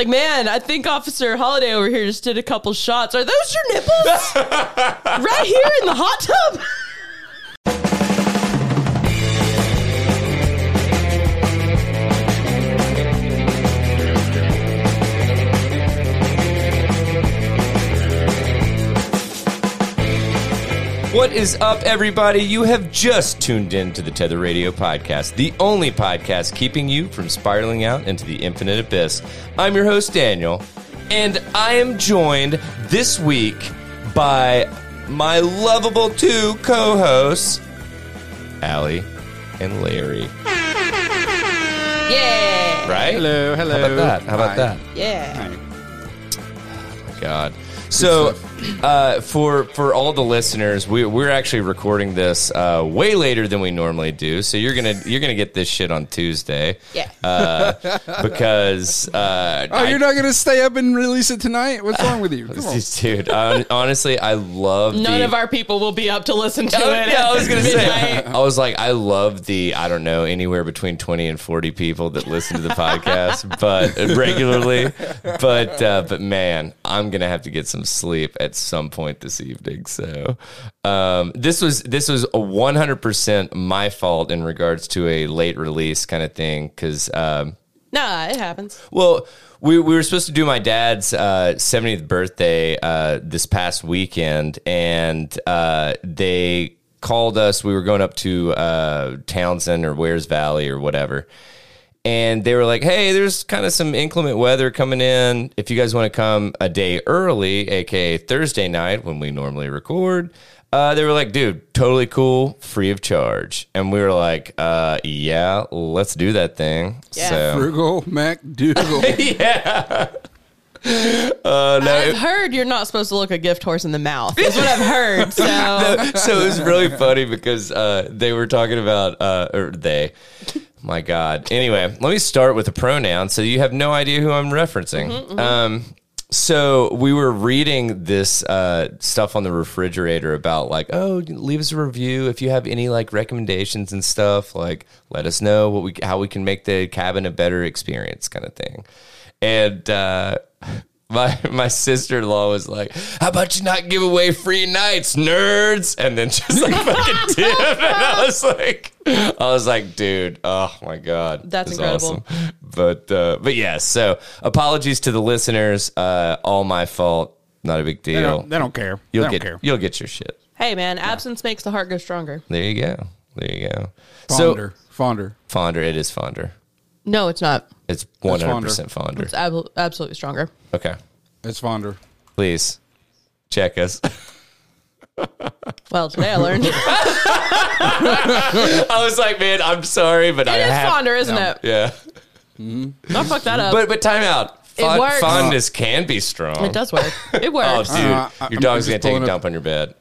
Like, man, I think Officer Holladay over here just did a couple shots. Are those your nipples? right here in the hot tub? What is up, everybody? You have just tuned in to the Tether Radio podcast, the only podcast keeping you from spiraling out into the infinite abyss. I'm your host, Daniel, and I am joined this week by my lovable two co hosts, Allie and Larry. Yeah. Right? Hello, hello. How about that? How about Hi. that? Yeah. Oh my god. So, uh, for for all the listeners, we, we're actually recording this uh, way later than we normally do. So you're gonna you're gonna get this shit on Tuesday. Yeah. Uh, because uh, Oh, you're not gonna stay up and release it tonight? What's wrong with you? Come on. dude. hon- honestly, I love None the, of our people will be up to listen to Oh, it. yeah, I was gonna say. I was like, I love the I don't know anywhere between twenty and forty people that listen to the podcast, but regularly. But uh, but man, I'm gonna have to get some sleep at some point this evening. So um, this was this was a 100 percent my fault in regards to a late release kind of thing because. Um, Nah, it happens. well, we, we were supposed to do my dad's uh, 70th birthday uh, this past weekend, and uh, they called us. We were going up to uh, Townsend or Wears Valley or whatever. And they were like, hey, there's kind of some inclement weather coming in. If you guys want to come a day early, aka Thursday night when we normally record, uh, they were like, dude, totally cool, free of charge. And we were like, uh, yeah, let's do that thing. Yeah. So, Frugal MacDougal. yeah. Uh, no, I've heard you're not supposed to look a gift horse in the mouth. That's what I've heard. So no, so it was really funny because uh, they were talking about, uh, or they, my God. Anyway, let me start with a pronoun so you have no idea who I'm referencing. Um, so we were reading this uh, stuff on the refrigerator about like, oh, leave us a review if you have any like recommendations and stuff. Like, let us know what we how we can make the cabin a better experience, kind of thing. And uh, my my sister in law was like, "How about you not give away free nights, nerds?" And then just like fucking dip, and I was like, I was like, dude, oh my god, That's It's incredible. awesome. But uh, but yeah, so apologies to the listeners. Uh, all my fault. Not a big They deal. don't, they don't care. You'll they don't get care. you'll get your shit. hey, man, absence makes the heart go stronger. There you go. There you go. Fonder. So Fonder. fonder, it is fonder. No, it's not. It's one hundred percent fonder. It's ab- absolutely stronger. Okay, It's Fonder. please check us. Well, today I learned it I was like, man, I'm sorry, but I is have fonder, isn't it? Yeah. Don't fuck that up. But but time out. It Fond- works. fondness can be strong. it does work. It Oh, works. dude, Uh, I- your I'm dog's gonna take a pulling up- dump on your bed.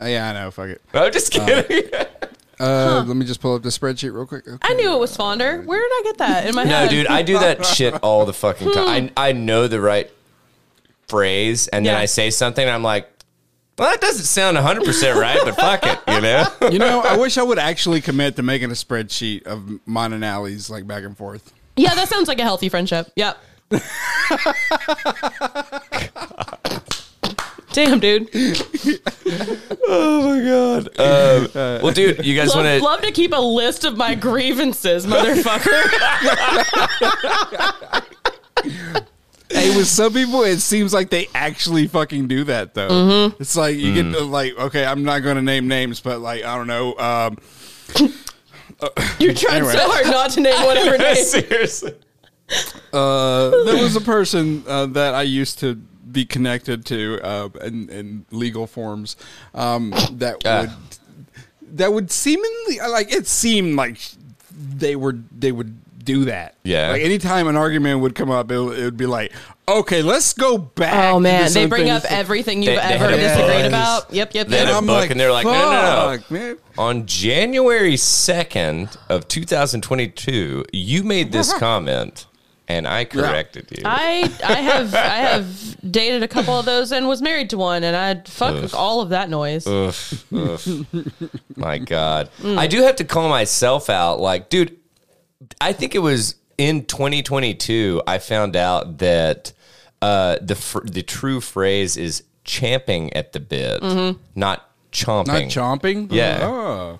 Uh, yeah, I know. Fuck it. I'm just kidding. Uh, Let me just pull up the spreadsheet real quick. Okay. I knew it was fonder. Where did I get that in my no, head? dude, I do that shit all the fucking time. I I know the right phrase, and then Yeah. I say something, and I'm like, well, that doesn't sound 100 percent right, but fuck it, you know. You know, I wish I would actually commit to making a spreadsheet of mine and Allie's like back and forth. Yeah, that sounds like a healthy friendship. Yep. Damn, dude. oh my god. Um, well, dude, you guys Love, want to? love to keep a list of my grievances, motherfucker. Hey, with some people, it seems like they actually fucking do that though. Mm-hmm. It's like you Mm. get to, like, okay, I'm not going to name names, but like I don't know. Um, You're trying Anyway. so hard not to name whatever name. Seriously. uh, there was a person uh, that I used to be connected to uh, in, in legal forms um, that Ah. would that would seemingly like it seemed like they were they would do that. Yeah. Like anytime an argument would come up, it, would- it would be like, okay, let's go back. Oh man, they bring up everything you've They- they ever had a disagreed book. about. Yep, yep, They had yep. a I'm book like, and they're like, no, no, no. Man." On January 2nd of 2022, you made this comment and I corrected you. I I have I have dated a couple of those and was married to one, and I fuck Ugh. all of that noise. Oof, oof. My God. Mm. I do have to call myself out. Like, dude, I think it was in 2022, I found out that uh, the fr- the true phrase is champing at the bit, not chomping. Not chomping. Yeah. Oh.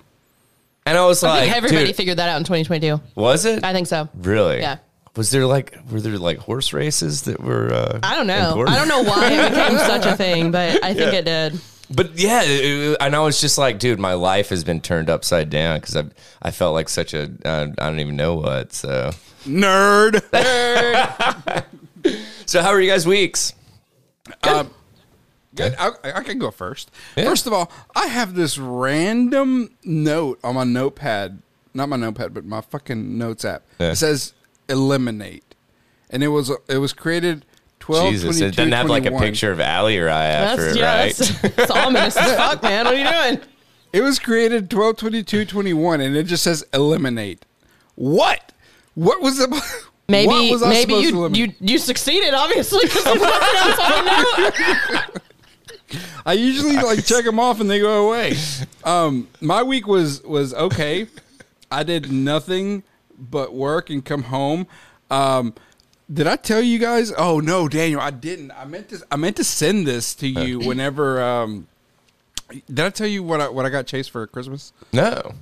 and I was I like, think everybody dude, figured that out in 2022. was it? I think so. Really? Yeah. Was there like were there like horse races that were? Uh, I don't know. important? I don't know why it became such a thing, but I think Yeah. it did. But yeah, it- it- and I was just like, dude, my life has been turned upside down because I I felt like such a uh, I don't even know what. So Nerd. nerd. so how are you guys weeks? Good. I, I can go first. Yeah. First of all, I have this random note on my notepad, not my notepad, but my fucking notes app. Yeah. It says eliminate, and it was it was created twelve Jesus, it doesn't have like a picture of Ali or I after That's, it, yeah, right? that's, that's ominous as fuck, man. What are you doing? It was created 12 22 21 and it just says eliminate. What? What was the Maybe what was I maybe supposed to you, you you succeeded obviously because I'm looking. I usually like check them off and they go away. Um, my week was was okay. I did nothing but work and come home. Um, did I tell you guys? Oh no, Daniel, I didn't. I meant to. I meant to send this to you whenever. Um, did I tell you what I what I got chased for Christmas? No.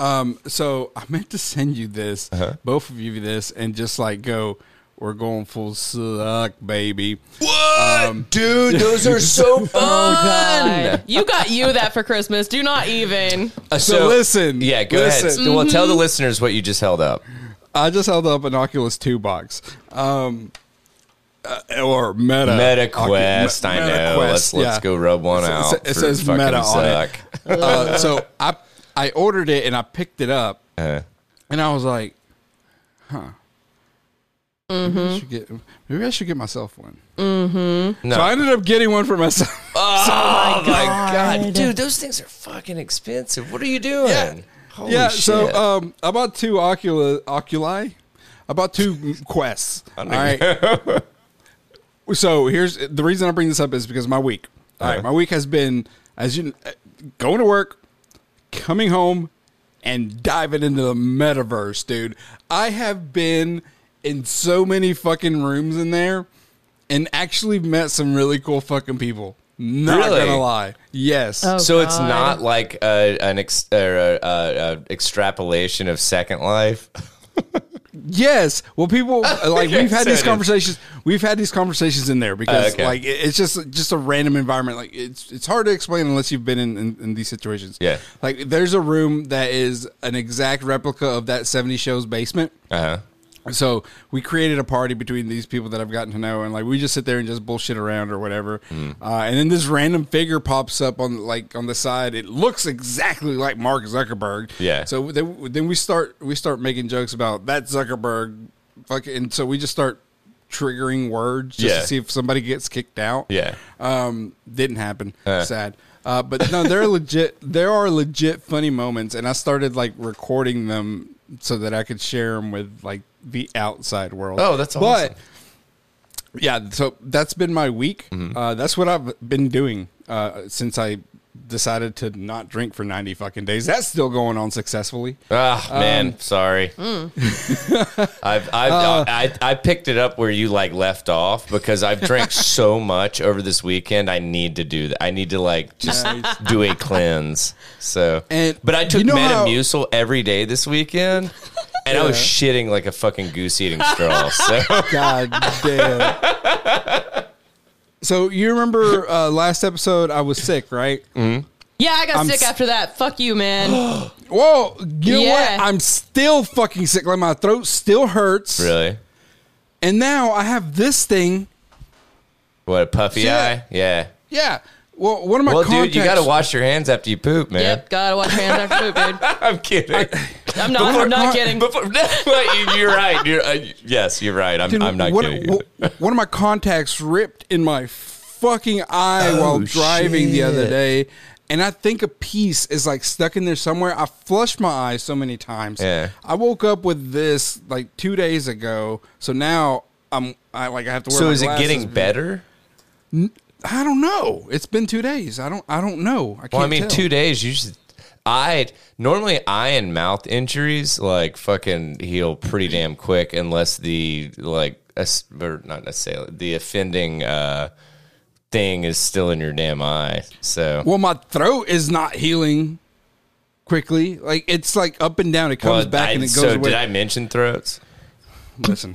Um, so I meant to send you this, Uh-huh. both of you this, and just like go. We're going full suck, baby. What, dude? Those are so fun. God. You got you that for Christmas. Do not even. Uh, So listen, Yeah, go listen. ahead. Well, tell the listeners what you just held up. I just held up an Oculus Two box, um, uh, or Meta Meta Ocu- Quest, Me- I Meta know. Quest, let's let's yeah. go rub one It sa- out. it for says fucking Meta on it. Uh, so I I ordered it and I picked it up Uh, and I was like, huh. Maybe, I Mm-hmm. should get, maybe I should get myself one. Mm-hmm. no. So I ended up getting one for myself. oh my god. God. dude, those things are fucking expensive. What are you doing? Yeah. Holy yeah, shit. so um, I bought two Ocula, Oculi. I bought two Quests. All right. so here's the reason I bring this up is because my week. All right, Uh-huh. my week has been as you uh, going to work, coming home, and diving into the metaverse, dude. I have been in so many fucking rooms in there, and actually met some really cool fucking people. Not Really? gonna lie, yes. Oh, so it's not like a, an ex, or a, a, a extrapolation of Second Life. Yes. Well, people like we've had these conversations. We've had these conversations in there because Oh, okay. like it's just just a random environment. Like it's it's hard to explain unless you've been in, in, in these situations. Yeah. Like there's a room that is an exact replica of that 70 shows basement. Uh huh. So we created a party between these people that I've gotten to know, and like we just sit there and just bullshit around or whatever. Mm. Uh, and then this random figure pops up on like on the side. It looks exactly like Mark Zuckerberg. Yeah. So then, then we start we start making jokes about that Zuckerberg. Fucking, and so we just start triggering words just Yeah. to see if somebody gets kicked out. Yeah. Um, didn't happen. Uh. Sad. Uh, but no, there are legit. There are legit funny moments, and I started like recording them so that I could share them with like the outside world. Oh, that's But awesome. yeah, so that's been my week. Mm-hmm. Uh, that's what I've been doing uh, since I decided to not drink for ninety fucking days. That's still going on successfully. Ah, man, Um, sorry. hmm. I've, I've, Uh, I, I picked it up where you like left off because I've drank so much over this weekend. I need to do that. I need to like just do a cleanse. So, And but I took you know how- Metamucil every day this weekend, and I was shitting like a fucking goose eating straw. So, God damn. So you remember uh, last episode? I was sick, right? Mm-hmm. Yeah, I got I'm sick s- after that. Fuck you, man. Whoa, you know what? I'm still fucking sick. Like my throat still hurts. really, And now I have this thing. what a puffy Yeah. eye? Yeah. Yeah. Well, one of my Well, contacts. dude, you got to wash your hands after you poop, man. yep, gotta wash your hands after poop, dude. I'm kidding. I'm not. I'm not con- kidding. Before, you're right. You're, uh, yes, you're right. I'm, Dude, I'm not one, kidding. one- one of my contacts ripped in my fucking eye Oh, while driving the other day. And I think a piece is like stuck in there somewhere. I flushed my eyes so many times. Yeah. I woke up with this like two days ago. So now I'm I like I have to wear so my is it getting better? I don't know. It's been two days. I don't I don't know. I can't Well, I mean, tell. two days. You should. I normally eye and mouth injuries like fucking heal pretty damn quick unless the like or not necessarily the offending uh thing is still in your damn eye. So Well, my throat is not healing quickly. Like it's like up and down. It comes Well, back I- and it goes so away. did I mention throats? Listen.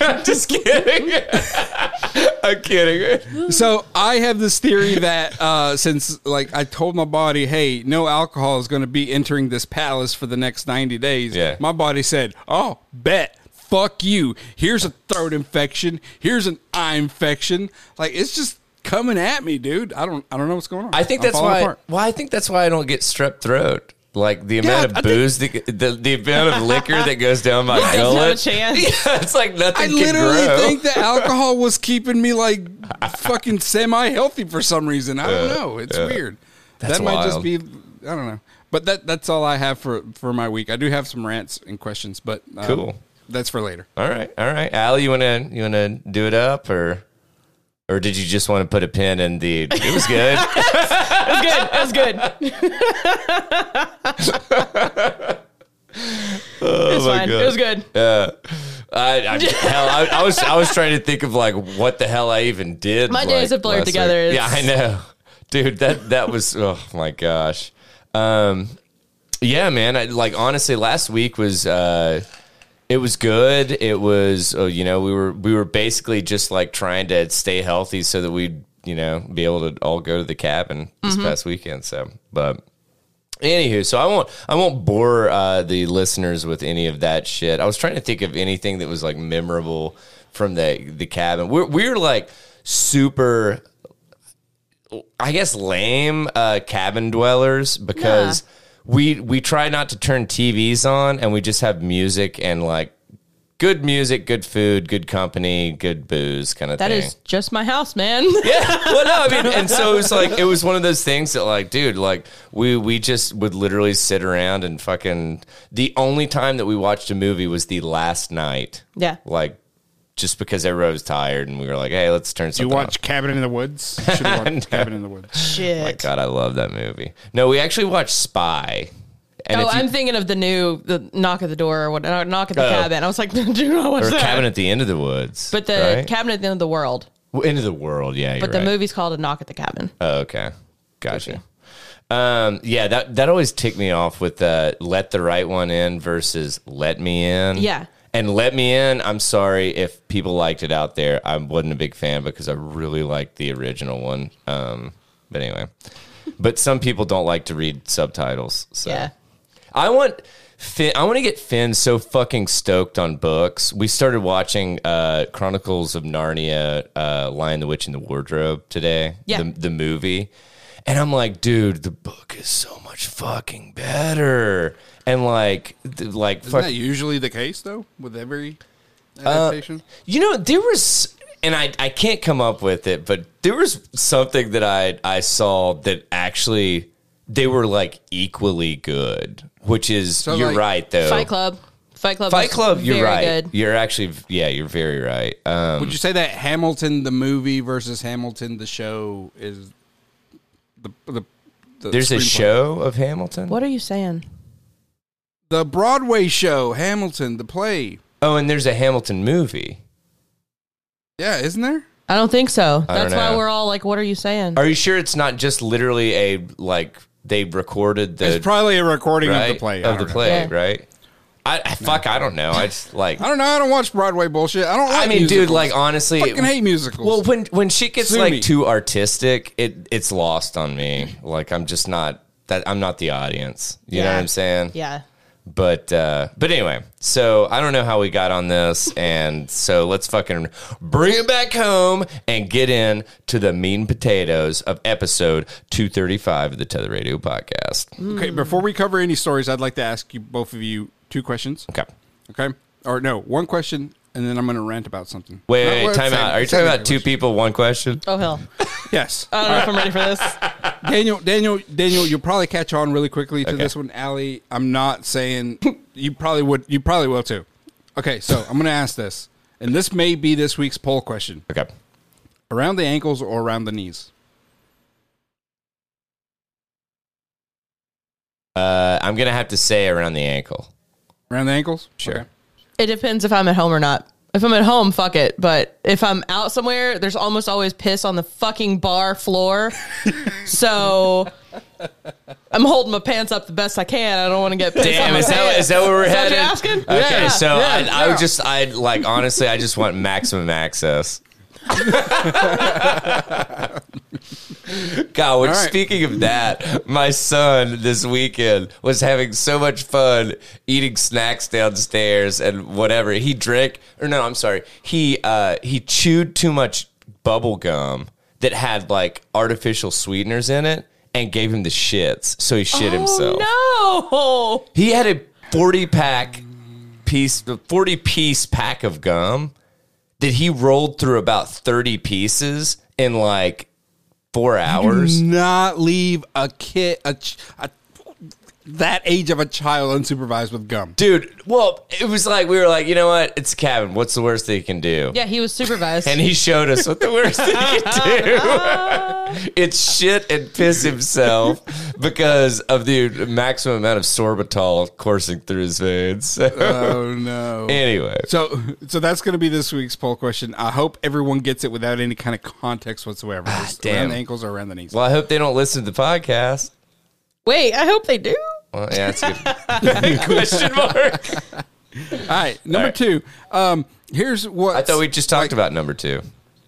I'm just kidding. I'm kidding. so I have this theory that uh, since like I told my body, hey, no alcohol is going to be entering this palace for the next ninety days. Yeah. My body said, oh, bet. Fuck you. Here's a throat infection. Here's an eye infection. Like it's just coming at me, dude. I don't. I don't know what's going on. I think I'm that's why. apart. Well, I think that's why I don't get strep throat. Like the amount Yeah, of I think- booze, that, the the amount of liquor that goes down my There's no gullet. chance. Yeah, it's like nothing I can literally grow. think that alcohol was keeping me like fucking semi healthy for some reason. I don't Yeah, know. It's yeah. weird. That's that might just be. I don't know. But that that's all I have for for my week. I do have some rants and questions, but um, Cool. That's for later. all right, all right. Allie, you wanna you wanna do it up or or did you just want to put a pin in the? It was good. It was good. It was good. oh It's fine. It was good. I, I, hell, I, I was I was trying to think of like what the hell I even did. My days like, have blurred together. week. Yeah, I know, dude. That that was oh my gosh. Um, yeah, man. I, like honestly, last week was uh, it was good. It was uh, you know we were we were basically just like trying to stay healthy so that we'd you know be able to all go to the cabin this Mm-hmm. past weekend. So, but Anywho, so I won't I won't bore uh, the listeners with any of that shit. I was trying to think of anything that was like memorable from the the cabin. We're we're like super, I guess, lame uh, cabin dwellers because we we try not to turn TVs on and we just have music and like good music, good food, good company, good booze kind of That thing. is just my house, man. Yeah. Well, no, I mean, and so it was like it was one of those things that, like, dude, like we we just would literally sit around and fucking. The only time that we watched a movie was the last night. Yeah. Like, just because everyone was tired, and we were like, "Hey, let's turn some. You something." watch Cabin in the Woods? Should have watched Cabin in the Woods. Shit. My God, I love that movie. No, we actually watched Spy. And oh, if you- I'm thinking of the new the knock at the door or what? uh, Knock at the Oh. cabin. I was like, do not watch that. or that. Cabin at the End of the Woods. but the right? cabinet at the end of the world. Well, End of the World. Yeah, you're But the right. movie's called a knock at the cabin. Oh, okay. Gotcha. Um, yeah, that that always ticked me off with uh, "Let the Right One In" versus "Let Me In." Yeah. And "Let Me In." I'm sorry if people liked it out there. I wasn't a big fan because I really liked the original one. Um, but anyway, but some people don't like to read subtitles. So Yeah. I want. Finn, I want to get Finn so fucking stoked on books. We started watching uh, Chronicles of Narnia, uh, Lion, the Witch, and the Wardrobe today. Yeah. The, the movie. And I'm like, dude, the book is so much fucking better. And like, like, Isn't fuck, that usually the case though with every adaptation? you know, there was, and I, I can't come up with it, but there was something that I, I saw that actually they were like equally good, which is, So, you're like, right though. Fight Club. Fight Club. Fight Club, you're very right. Good. You're actually, yeah, you're very right. Um, Would you say that Hamilton the movie versus Hamilton the show is the the, the there's a screenplay? show of Hamilton. What are you saying? The Broadway show Hamilton the play? Oh, and there's a Hamilton movie. Yeah, isn't there? I don't think so. I don't That's why know. we're all like, what are you saying? Are you sure it's not just literally a like they recorded the it's probably a recording right, of the play. I of the don't know. play, Yeah. right? I, I fuck, I don't know. I just like I don't know. I don't watch Broadway bullshit. I don't. Like I mean, dude, musicals. like honestly, I fucking hate musicals. Well, when when shit gets Sue like me. too artistic, it it's lost on me. Like I'm just not that I'm not the audience. You know Yeah. what I'm saying? yeah. But uh but anyway, so I don't know how we got on this, and so let's fucking bring it back home and get in to the mean potatoes of episode 235 of the Tether Radio podcast. okay, before we cover any stories, I'd like to ask you both of you two questions. Okay. Okay, or no, one question, and then I'm going to rant about something. Wait, Not- wait, time same- out. Are you talking about two people, one question? Oh hell. Yes. I don't know if I'm ready for this. Daniel, Daniel, Daniel, you'll probably catch on really quickly to Okay. this one. Allie, I'm not saying you probably would. You probably will too. Okay, so I'm going to ask this, and this may be this week's poll question: Okay. around the ankles or around the knees? Uh, I'm gonna have to say around the ankle. Around the ankles? Sure. Okay. It depends if I'm at home or not. If I'm at home, fuck it. But if I'm out somewhere, there's almost always piss on the fucking bar floor. so I'm holding my pants up the best I can. I don't want to get pissed on Damn, my is that, pants. is that where we're Is that what headed? you're asking? Okay, Yeah. so Yeah, I, I yeah. would just, I like honestly, I just want maximum access. God, right. speaking of that, my son this weekend was having so much fun eating snacks downstairs and whatever. He drank, or no, I'm sorry, he uh, he chewed too much bubble gum that had like artificial sweeteners in it and gave him the shits. So he shit himself. Oh He had a 40 pack piece, 40 piece pack of gum that he rolled through about 30 pieces in like four hours. Do not leave a kid, a, a, that age of a child unsupervised with gum. Dude, well, it was like, we were like, you know what? It's Kevin. What's the worst that he can do? Yeah, he was supervised. And he showed us what the worst thing he can do. it's shit and piss himself because of the maximum amount of sorbitol coursing through his veins. So, Oh no. anyway. So, so that's going to be this week's poll question. I hope everyone gets it without any kind of context whatsoever. Ah, Just damn. Around the ankles or around the knees. Well, I hope they don't listen to the podcast. Wait, I hope they do. Well, yeah, that's good. Question mark. All right, number All right. two. Um, here's what I thought we just talked about number two.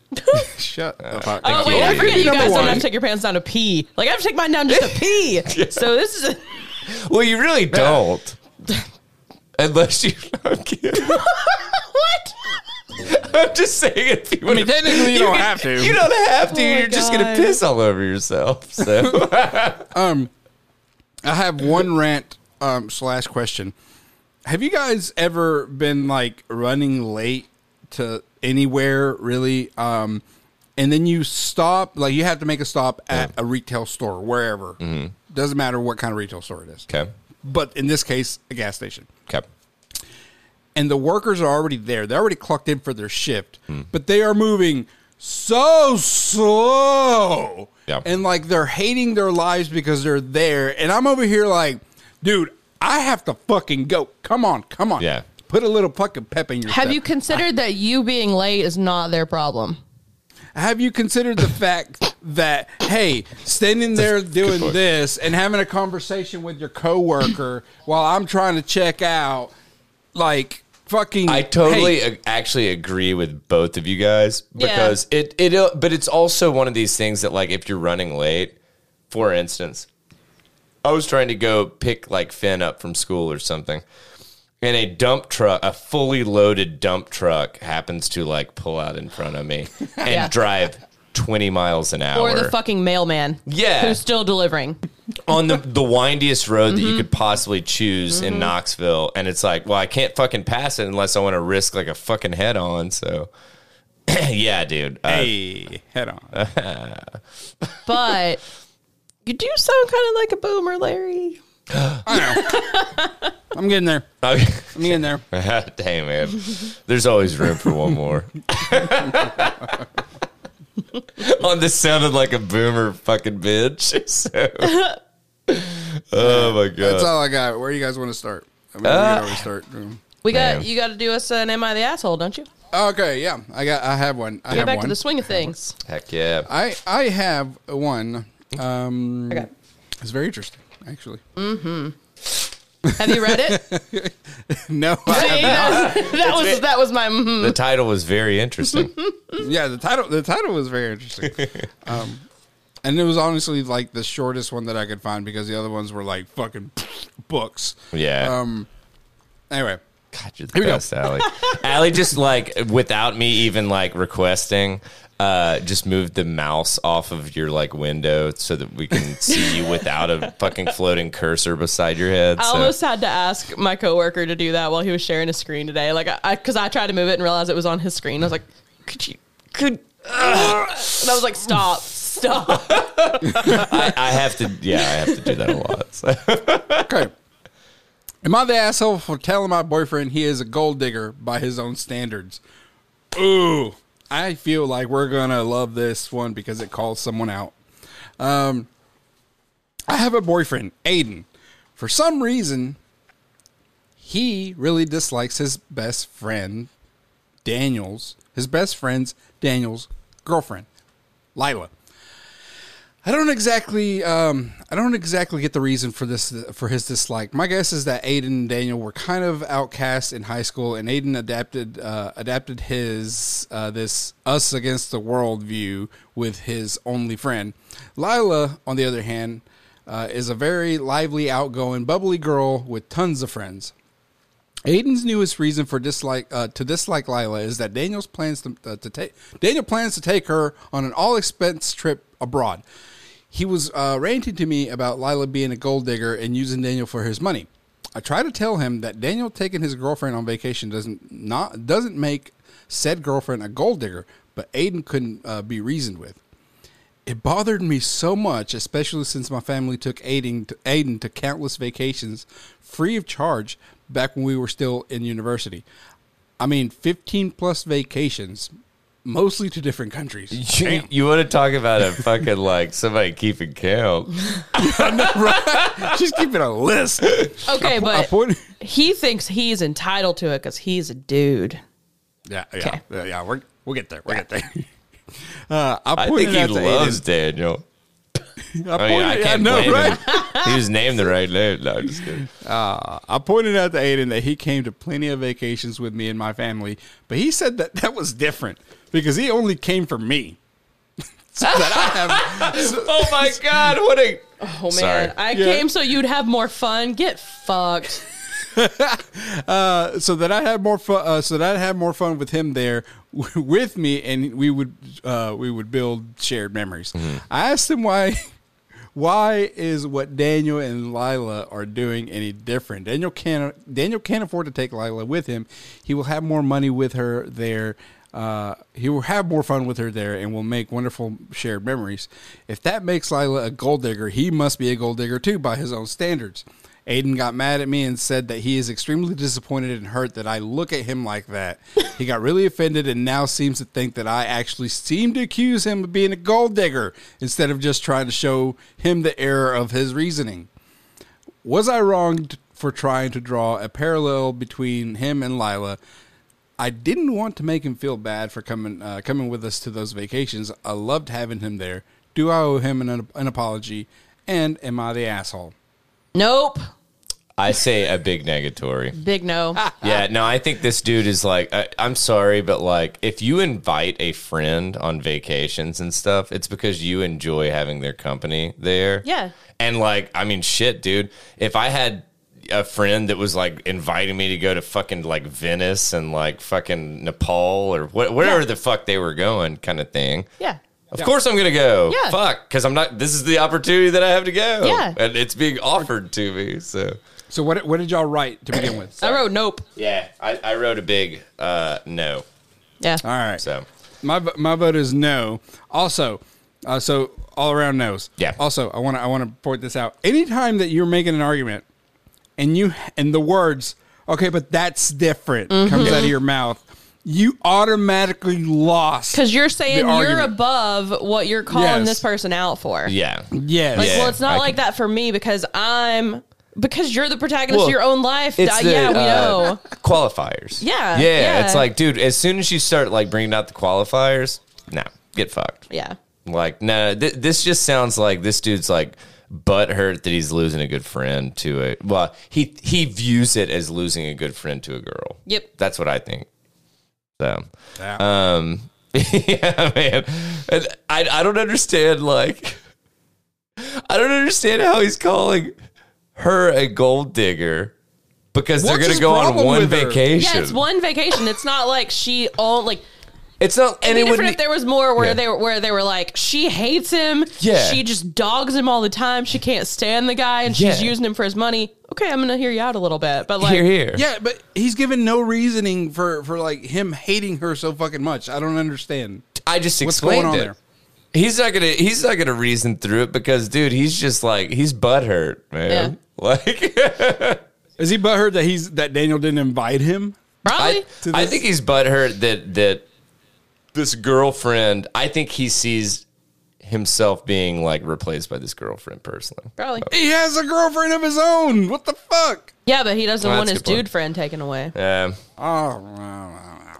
shut up. Uh, Oh wait, you. I forget you guys don't have to take your pants down to pee. Like I have to take mine down just to pee. So this is a, Well, you really don't. Unless you. I'm kidding. what? I'm just saying. If you I mean, technically, you don't have to. You don't have to. Oh You're just gonna piss all over yourself. So Um, I have one rant um, slash question. Have you guys ever been like running late to anywhere really? Um, and then you stop, like you have to make a stop at a retail store, wherever. Doesn't matter what kind of retail store it is. okay, But in this case, a gas station. okay. and the workers are already there. They're already clocked in for their shift, Hmm. but they are moving so slow. Yeah. And like they're hating their lives because they're there. And I'm over here like, dude, I have to fucking go. Come on, come on. Yeah. Put a little fucking pep in your Have step. you considered that you being late is not their problem? Have you considered the fact that hey, standing there doing this and having a conversation with your coworker while I'm trying to check out, like fucking I totally hey, ag- actually agree with both of you guys because it it uh, but it's also one of these things that like if you're running late, for instance, I was trying to go pick like Finn up from school or something. And a dump truck, a fully loaded dump truck happens to like pull out in front of me and Yeah. drive 20 miles an hour. Or the fucking mailman. Yeah. Who's still delivering. on the the windiest road that Mm-hmm. you could possibly choose in Knoxville, and it's like, well, I can't fucking pass it unless I want to risk like a fucking head on. So, yeah, dude. Uh, hey, head on. But you do sound kind of like a boomer, Larry. I know. I'm getting there. okay. I'm getting there. Damn, man, there's always room for one more. on this sounded like a boomer fucking bitch. So, oh my god. That's all I got. Where do you guys want to start? I mean, we Uh, can always start. We got Man. you got to do us an "Am I the asshole?" Don't you? Okay, yeah, I got. I have one. I Get have back one. to the swing of things. Heck yeah. I I have one. Um, Okay. It's very interesting, actually. Have you read it? no, I See, have that, that was that was my. mhm. The title was very interesting. yeah, the title the title was very interesting. um, and it was honestly like the shortest one that I could find because the other ones were like fucking books. Yeah. Um. Anyway, God, you're the Here we go. best, Allie. Allie just like without me even like requesting, uh, just moved the mouse off of your like window so that we can see you without a fucking floating cursor beside your head. I so- almost had to ask my coworker to do that while he was sharing a screen today. Like, I because I, tried to move it and realized it was on his screen. I was like, "Could you? Could?" Ugh. And I was like, "Stop! Stop!" I, I have to. Yeah, I have to do that a lot. So. okay. Am I the asshole for telling my boyfriend he is a gold digger by his own standards? Ooh, I feel like we're gonna love this one because it calls someone out. Um, I have a boyfriend, Aiden. For some reason, he really dislikes his best friend, Daniel's, his best friend's Daniel's girlfriend, Lila. I don't exactly, um, I don't exactly get the reason for this for his dislike. My guess is that Aiden and Daniel were kind of outcast in high school, and Aiden adapted uh, adapted his uh, this us against the world view with his only friend. Lila, on the other hand, uh, is a very lively, outgoing, bubbly girl with tons of friends. Aiden's newest reason for dislike uh, to dislike Lila is that Daniel's plans to, uh, to take Daniel plans to take her on an all expense trip abroad. He was uh, ranting to me about Lila being a gold digger and using Daniel for his money. I try to tell him that Daniel taking his girlfriend on vacation doesn't not doesn't make said girlfriend a gold digger, but Aiden couldn't uh, be reasoned with. It bothered me so much, especially since my family took Aiden to, Aiden to countless vacations free of charge back when we were still in university. I mean, 15 plus vacations, mostly to different countries. You, you want to talk about a fucking like somebody keeping count? She's keeping a list. Okay, I but point- he thinks he's entitled to it because he's a dude. yeah, yeah, Okay. yeah, yeah. We're, we'll get there. We'll get there. Uh, I, I think he loves Aiden- Daniel. I, I mean, I can't know, blame right? him. He was named the right name. No, I'm just kidding. Uh, I pointed out to Aiden that he came to plenty of vacations with me and my family, but he said that that was different because he only came for me. so that I have, so- Oh my god! What a Oh man, Sorry. I Yeah. came so you'd have more fun. Get fucked. uh, so that I had more fun. Uh, so that I had more fun with him there w- with me, and we would uh, we would build shared memories. I asked him why. Why is what Daniel and Lila are doing any different? Daniel can't. Daniel can't afford to take Lila with him. He will have more money with her there. Uh, he will have more fun with her there, and will make wonderful shared memories. If that makes Lila a gold digger, he must be a gold digger too by his own standards. Aiden got mad at me and said that he is extremely disappointed and hurt that I look at him like that. He got really offended and now seems to think that I actually seem to accuse him of being a gold digger instead of just trying to show him the error of his reasoning. Was I wrong for trying to draw a parallel between him and Lila? I didn't want to make him feel bad for coming uh, coming with us to those vacations. I loved having him there. Do I owe him an, an apology? And am I the asshole? Nope. I say a big negatory. Big no. Yeah, no, I think this dude is like, I, I'm sorry, but like, if you invite a friend on vacations and stuff, it's because you enjoy having their company there. Yeah. And like, I mean, shit, dude. If I had a friend that was like inviting me to go to fucking like Venice and like fucking Nepal or wh- wherever Yeah. the fuck they were going, kind of thing. Yeah. Of course I'm gonna go. Yeah. Fuck, because I'm not. This is the opportunity that I have to go. Yeah. and it's being offered to me. So So what what did y'all write to begin with? I wrote nope. yeah, I, I wrote a big uh, no. Yeah. All right. So My my vote is no. Also, uh, so all around no's. Yeah. Also, I want to I want to point this out. Anytime that you're making an argument, and you and the words "okay, but that's different" comes out of your mouth, you automatically lost. Because you're saying The you're argument. above what you're calling Yes. this person out for. yeah, Yes. Like, Yeah, well, it's not I like can- that for me because I'm because you're the protagonist Well, of your own life. it's Uh, the, yeah, we uh, know. qualifiers. Yeah, yeah, yeah. It's like, dude, as soon as you start like bringing out the qualifiers, nah, get fucked. Yeah. Like, nah, th- this just sounds like this dude's like butt hurt that he's losing a good friend to a. Well, he he views it as losing a good friend to a girl. Yep. That's what I think. So, Yeah. um, yeah, man, and I I don't understand like. I don't understand how he's calling her a gold digger because they're gonna go on one vacation. Yeah, it's one vacation. It's not like she all like It's not, It'd and it would different if there was more where Yeah. they were where they were like she hates him. Yeah. she just dogs him all the time. She can't stand the guy, and she's Yeah. using him for his money. Okay, I'm gonna hear you out a little bit, but like, here, here. yeah, but he's given no reasoning for for like him hating her so fucking much. I don't understand. I just What's explained going on it. there? He's not gonna. He's not gonna reason through it because, dude, he's just like he's butthurt, man. Like, Is he butthurt that he's that Daniel didn't invite him? probably. I, To I think he's butthurt that that this girlfriend. I think he sees himself being like replaced by this girlfriend personally. Probably. He has a girlfriend of his own. What the fuck? Yeah, but he doesn't Well, want that's his a good dude friend taken away. Yeah. Oh.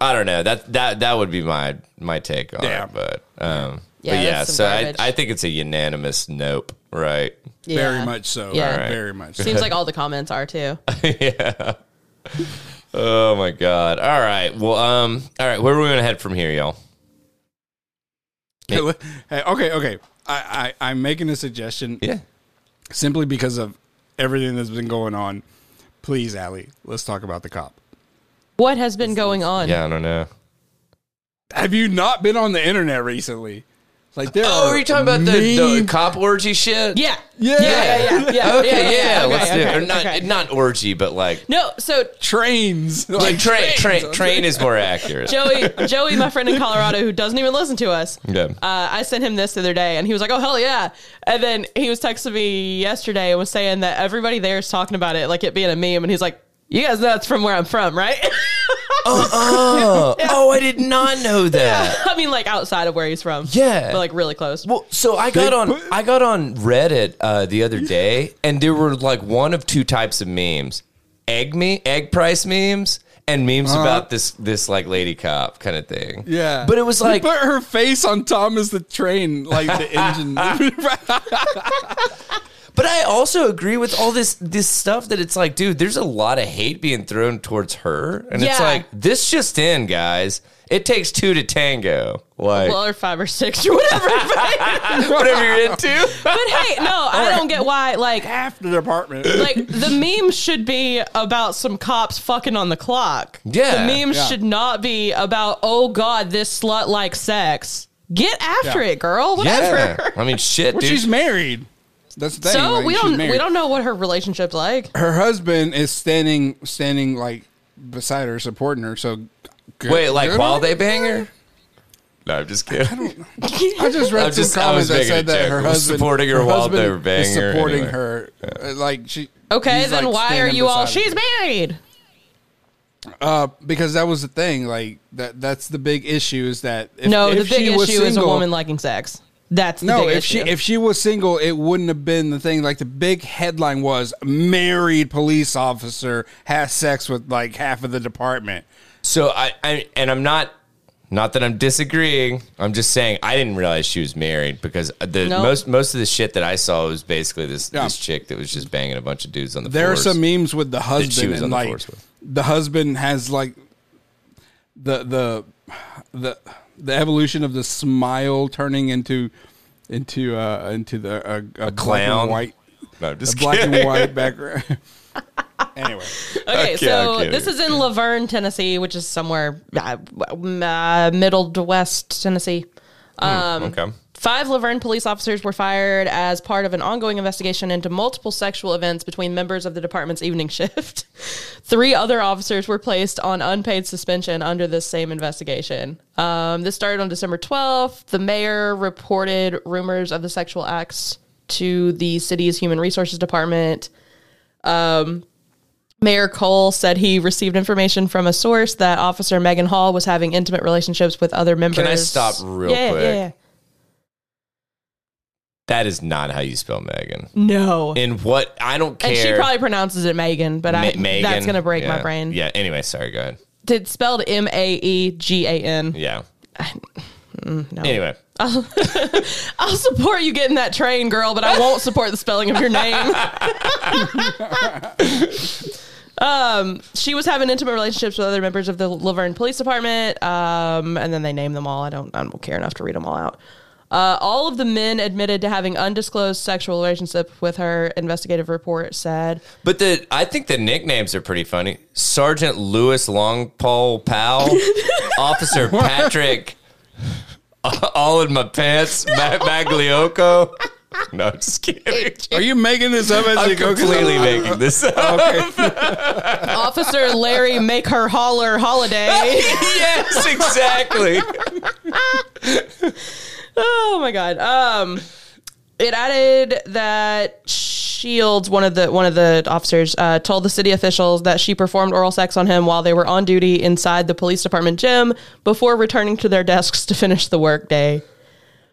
I don't know. That that that would be my my take on Yeah. it. But um, Yeah, but yeah. that's some So I, garbage. I think it's a unanimous nope. Right. Yeah. very much so. Yeah. Yeah, Right. very much. So. Seems like all the comments are too. yeah. Oh my god. All right. Well, um. All right. Where are we gonna head from here, y'all? Hey, okay, okay. I, I I'm making a suggestion Yeah. simply because of everything that's been going on. Please, Allie, let's talk about the cop. What has been going on? Yeah. I don't know. Have you not been on the internet recently? Like there Oh, are are you talking about the, the cop orgy shit? Yeah. Yeah. Yeah. Yeah. Yeah. yeah, Okay. Yeah. okay, let's do it. okay, Or not okay. not orgy, but like No, so trains? like train train trains. train is more accurate. Joey, Joey, my friend in Colorado, who doesn't even listen to us, Yeah. uh, I sent him this the other day, and he was like, "Oh hell yeah!" And then he was texting me yesterday and was saying that everybody there is talking about it, like it being a meme, and he's like, "You guys know that's from where I'm from, right?" Oh, oh, I did not know that. I mean, like outside of where he's from, Yeah. but like really close. Well, so I got on I got on Reddit uh, the other day, and there were like one of two types of memes: egg me egg price memes and memes about this this like lady cop kind of thing. Yeah, but it was He like put her face on Thomas the train, like the engine. But I also agree with all this this stuff that it's like, dude, there's a lot of hate being thrown towards her, and it's Yeah. like this just in, guys. It takes two to tango. Like well, or five or six or whatever. whatever you're into. but hey, no, I don't get why. Like, Half the department. like the meme should be about some cops fucking on the clock. Yeah. the meme Yeah. should not be about oh god, this slut likes sex. Get after Yeah. it, girl. Whatever. Yeah, I mean, shit, well, dude. she's married. That's the thing. So like, we don't married. we don't know what her relationship's like. Her husband is standing, standing like beside her, supporting her. So good- Wait, like good while on they bang her? No, I'm just kidding. I just read I'm some just- comments that said that her husband supporting her her while husband they were banging is her supporting anyway. her. Uh, like she. Okay, then like, why are you all? beside her. She's married. Uh, because that was the thing. Like that. That's the big issue. Is that if, no, if the big she was issue is a woman liking sex. That's the No, big if she if she was single, it wouldn't have been the thing. Like the big headline was married police officer has sex with like half of the department. So I, I and I'm not not that I'm disagreeing. I'm just saying I didn't realize she was married because the Nope. most most of the shit that I saw was basically this Yeah. this chick that was just banging a bunch of dudes on the There are some memes with the she husband was on and the like force with. the husband has like the the the the evolution of the smile turning into into uh into the uh, a, black clown? and white No, I'm a black kidding. and white background. anyway, Okay, Okay, so this is in La Vergne, Tennessee, which is somewhere uh, uh, middle to west Tennessee. Um, okay. Five La Vergne police officers were fired as part of an ongoing investigation into multiple sexual events between members of the department's evening shift. Three other officers were placed on unpaid suspension under this same investigation. Um, this started on December 12th. The mayor reported rumors of the sexual acts to the city's human resources department. Mayor Cole said he received information from a source that Officer Maegan Hall was having intimate relationships with other members. Can I stop real Yeah, quick? Yeah, yeah. That is not how you spell Megan. No. In what I don't care. and she probably pronounces it Megan, but I Megan. that's gonna break my brain. Yeah. Anyway, sorry. Go ahead. It's spelled M A E G A N. Yeah. No. Anyway, I'll support you getting that train, girl, but I won't support the spelling of your name. um, she was having intimate relationships with other members of the La Vergne Police Department, um, and then they named them all. I don't, I don't care enough to read them all out. Uh, all of the men admitted to having undisclosed sexual relationship with her. Investigative report said. but the I think the nicknames are pretty funny. Sergeant Lewis Longpole Powell, Officer Patrick, all in my pants, Ma- Magliocco. No, I'm just kidding. are you making this up as I'm you go? 'Cause completely making this up. Officer Larry Make Her Holler Holladay. yes, exactly. Oh my god. Um it added that Shields, one of the one of the officers, uh, told the city officials that she performed oral sex on him while they were on duty inside the police department gym before returning to their desks to finish the workday.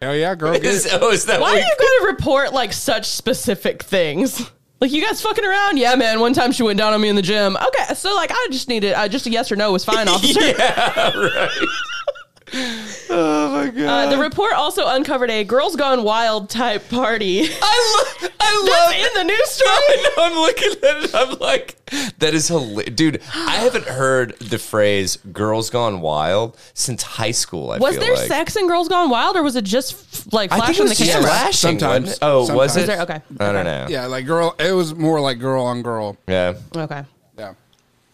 Hell yeah, girl. Get Is, it. oh, is that Why what do you got to report like such specific things? Like you guys fucking around? Yeah, man. One time she went down on me in the gym. Okay, so like I just needed uh, just a yes or no was fine, officer. yeah, right. My god! Uh, the report also uncovered a "Girls Gone Wild" type party. I, lo- I That's love in the news story. I know, I'm looking at it. I'm like, that is hilarious, dude. I haven't heard the phrase "girls gone wild" since high school. I Was feel there like. sex in "Girls Gone Wild" or was it just f- like I think it flashing was the just camera? flashing. Sometimes. wasn't it? Oh, was Sometimes. there- okay. I don't know. Yeah, like girl. It was more like girl on girl. Yeah. Okay. Yeah.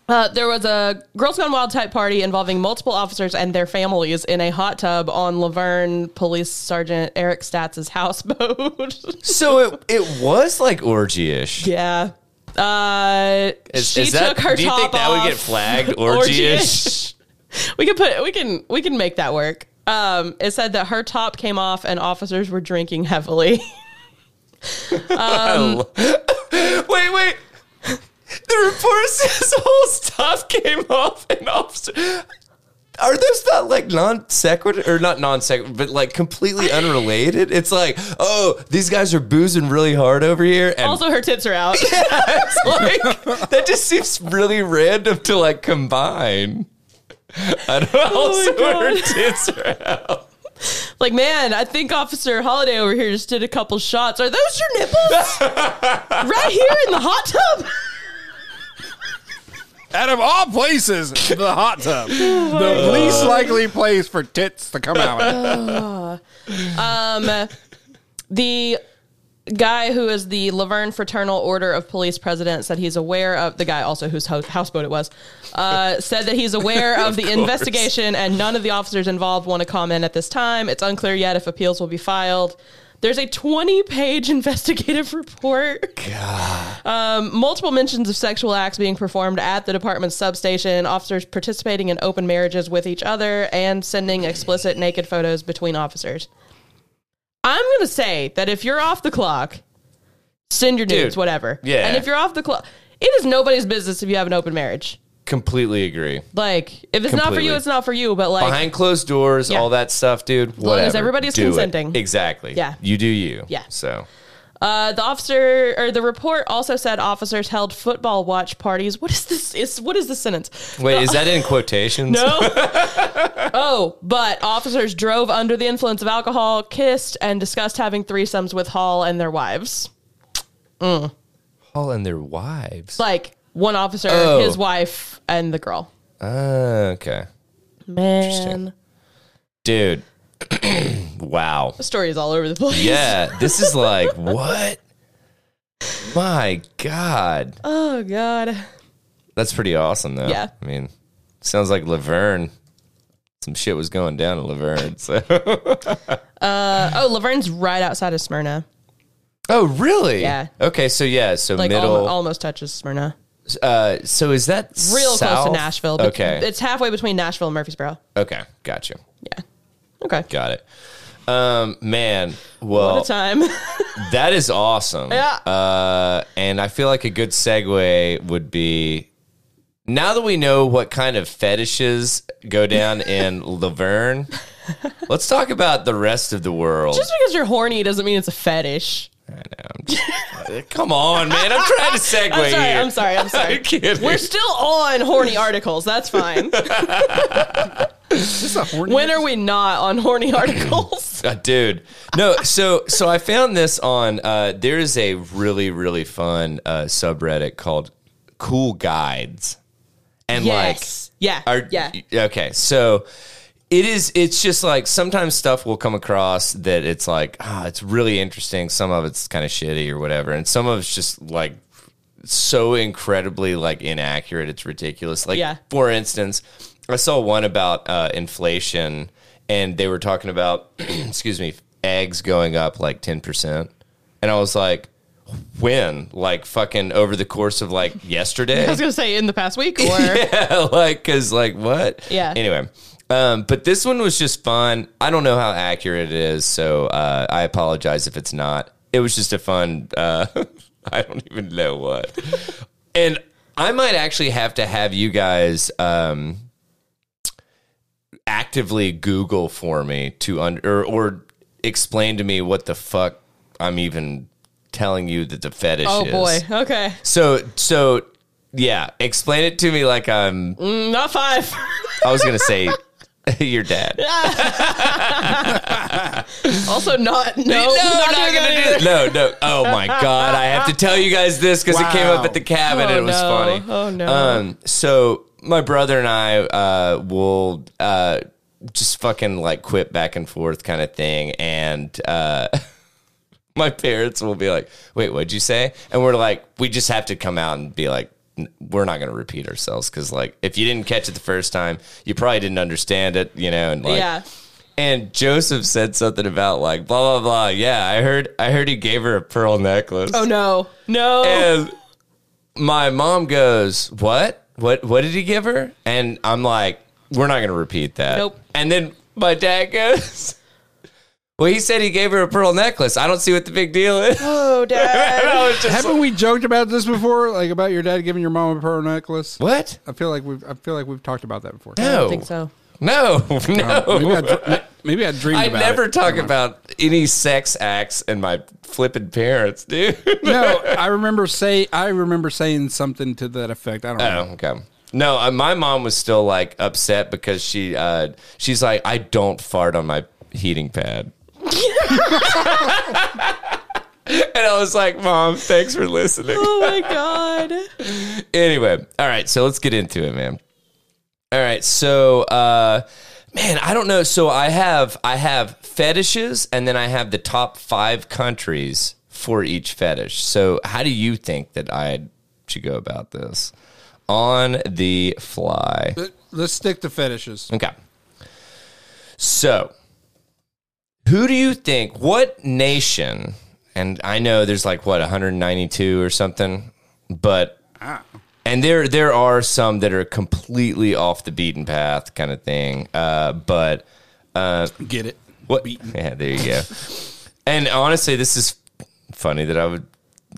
Uh, there was a Girls Gone Wild type party involving multiple officers and their families in a hot tub on La Vergne Police Sergeant Eric Statz's houseboat. So it it was like orgy-ish. yeah. Uh, Is, she is that, took her do you think that would get flagged orgy-ish? we can put we can we can make that work. Um, it said that her top came off and officers were drinking heavily. Lo- wait, wait. The report says whole stuff came off and officer. Are those not like non sequitur or not non sequitur, but like completely unrelated? It's like, oh, these guys are boozing really hard over here, and also, her tits are out. it's like that just seems really random to like combine. I don't know. Oh also, Oh God. her tits are out. like, man, I think Officer Holladay over here just did a couple shots. Are those your nipples? right here in the hot tub? Out of all places, the hot tub, the least likely place for tits to come out. Um, the guy who is the La Vergne Fraternal Order of Police president said he's aware of the guy also whose ho- houseboat it was. Uh, said that he's aware of, the course. investigation and none of the officers involved want to comment at this time. It's unclear yet if appeals will be filed. There's a 20 page investigative report. Um, multiple mentions of sexual acts being performed at the department's substation, officers participating in open marriages with each other, and sending explicit naked photos between officers. I'm going to say that if you're off the clock, send your nudes, Dude, whatever. yeah. And if you're off the clock, it is nobody's business if you have an open marriage. Completely agree. Like, if it's not for you, it's not for you. But like, Behind closed doors, Yeah. all that stuff, dude. long as Whatever. everybody's Do it. consenting. Exactly. Yeah. You do you. Yeah. So Uh, the officer or the report also said officers held football watch parties. What is this? Is what is this sentence? wait, is that in quotations? No. oh, but officers drove under the influence of alcohol, kissed, and discussed having threesomes with Hall and their wives. All and their wives. Like one officer, Oh. his wife, and the girl. Ah, okay. Man, Dude. wow. the story is all over the place. Yeah. This is like what? My God. Oh God. That's pretty awesome though. Yeah. I mean, sounds like La Vergne. Some shit was going down at La Vergne. So Oh, La Vergne's right outside of Smyrna. Oh really? Yeah. Okay, so yeah, so Like middle almost, almost touches Smyrna. Uh so is that Real close to Nashville. But Okay. It's halfway between Nashville and Murfreesboro. okay, got you. Yeah. Okay. Got it. Um, man, well, What a time. that is awesome. Yeah. Uh, and I feel like a good segue would be now that we know what kind of fetishes go down in La Vergne, let's talk about the rest of the world. Just because you're horny doesn't mean it's a fetish. I know. I'm just- come on, man. I'm trying to segue I'm sorry. here. I'm sorry. I'm sorry. I'm kidding. We're still on horny articles. That's fine. This a horny? when are we not on horny articles? Uh, dude no so so i found this on uh there's a really really fun uh subreddit called cool guides and yes. yeah. like are yeah. okay so it is it's just like sometimes stuff will come across that it's like ah it's really interesting. Some of it's kind of shitty or whatever. And some of it's just like so incredibly like inaccurate it's ridiculous. Like Yeah. for instance i saw one about uh inflation and they were talking about excuse me eggs going up like 10% and i was like when? Like fucking over the course of like yesterday? I was gonna say in the past week or yeah, like, cause like what? Yeah. Anyway, um, but this one was just fun. I don't know how accurate it is, so uh, I apologize if it's not. It was just a fun. Uh, I don't even know what. and I might actually have to have you guys um, actively Google for me to under or, or explain to me what the fuck I'm even telling you that the fetish Oh is. boy. Okay. So so yeah, explain it to me like I'm. Mm, Not five. I was gonna say your dad. also not no. No, not not gonna do that. No, no. Oh my god, I have to tell you guys this because it came up Wow. at the cabin and Oh, it was no. funny. Oh, no. Um, so my brother and I uh, will uh, just fucking like quit back and forth kind of thing, and uh, my parents will be like, "Wait, what'd you say?" And we're like, we just have to come out and be like. "N- We're not going to repeat ourselves because, like, if you didn't catch it the first time, you probably didn't understand it, you know. And like, Yeah. and Joseph said something about like blah blah blah. Yeah, I heard. I heard he gave her a pearl necklace. Oh no. No. And my mom goes, "What? What? What did he give her?" And I'm like, "We're not going to repeat that." Nope. And then my dad goes, "Well, he said he gave her a pearl necklace. I don't see what the big deal is." oh, dad. I was just Haven't like, we joked about this before? Like about your dad giving your mom a pearl necklace? what? I feel like we've I feel like we've talked about that before. No, I don't think so. No, no. Maybe I, dr- maybe I dreamed I about never it. talk about any sex acts and my flipping parents, dude. No, I remember say I remember saying something to that effect. I don't know. Oh, okay. No, uh, my mom was still like upset because she uh, she's like, I don't fart on my heating pad. And I was like, Mom, thanks for listening. Oh my god. anyway, all right, so let's get into it, man. All right, so uh man, I don't know. So I have I have fetishes and then I have the top 5 countries for each fetish. So how do you think that I should go about this? On the fly. Let- Let's stick to fetishes. Okay. So, who do you think, what nation, and I know there's like, what, 192 or something, but, and there, there are some that are completely off the beaten path kind of thing, uh, but, Get it? what? Beaten. Yeah, there you go. and honestly, this is funny that I would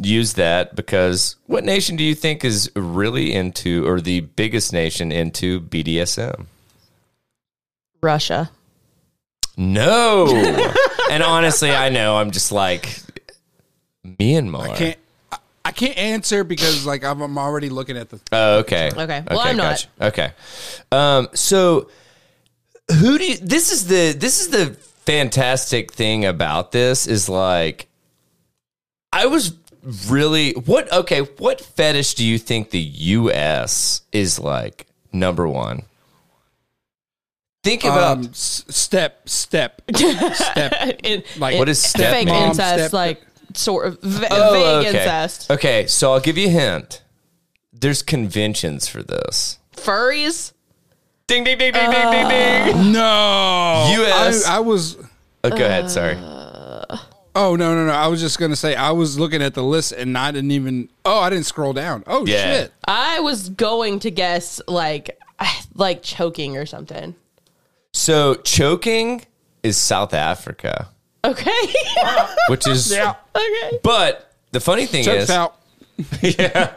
use that because what nation do you think is really into, or the biggest nation into BDSM? Russia. No. and honestly, I know I'm just like Myanmar. Can't I, I can't answer because like I'm, I'm already looking at the. Oh, okay. Okay. Well, I'm not. gotcha. Okay. Um, so who do you this is the this is the fantastic thing about this is like I was really what okay, what fetish do you think the US is like number 1? Think about um, um, s- step, step, step. In, Like, in- What is fake stepmom? incest? Step- like sort of va- Oh, vague okay. incest. Okay, so I'll give you a hint. There's conventions for this. Furries. Ding ding ding ding ding ding uh. ding. No, US. I, I was. Oh, go ahead. Uh. Sorry. Oh no, no, no! I was just gonna say I was looking at the list and I didn't even. Oh, I didn't scroll down. Oh Yeah. shit! I was going to guess like like choking or something. So choking is South Africa, Okay. which is Yeah. okay. But the funny thing Choked is, out. yeah,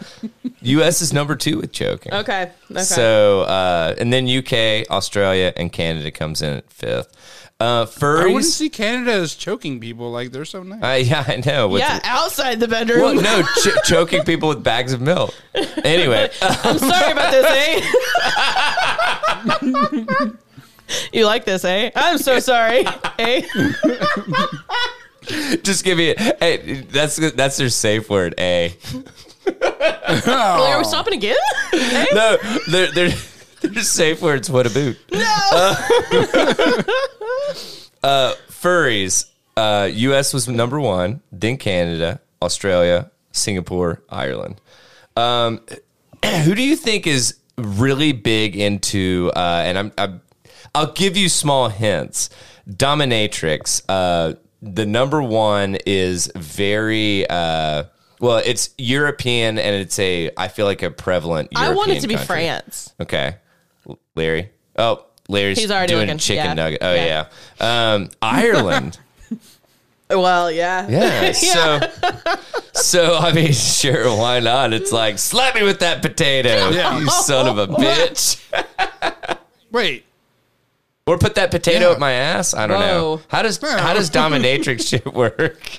U.S. is number two with choking. Okay. Okay. So uh, and then UK, Australia, and Canada comes in at fifth. Uh, I wouldn't furries. see Canada as choking people. Like they're so nice. Uh, yeah, I know. With yeah, the- outside the bedroom. well, no, ch- choking people with bags of milk. Anyway, I'm sorry about this, eh? you like this, eh? I'm so sorry, eh? just give me. A, hey, that's that's their safe word. A. Well, are we stopping again? Eh? No, they're they're they're safe words. What a boot. uh, furries. Uh, U.S. was number one, then Canada, Australia, Singapore, Ireland. Um, who do you think is really big into? Uh, and I'm, I'm I'll give you small hints. Dominatrix. Uh, the number one is very. Uh, well, it's European, and it's a. I feel like a prevalent. European I want it to be country. France. Okay, Larry. Oh, Larry's He's already doing looking. chicken Yeah. nugget. Oh yeah, Yeah. Um, Ireland. Well, yeah. Yeah. So, so I mean, sure, why not? It's like slap me with that potato, Yeah. you son of a bitch. Wait, Or put that potato Yeah. up my ass? I don't know. Whoa. How does how does dominatrix shit work?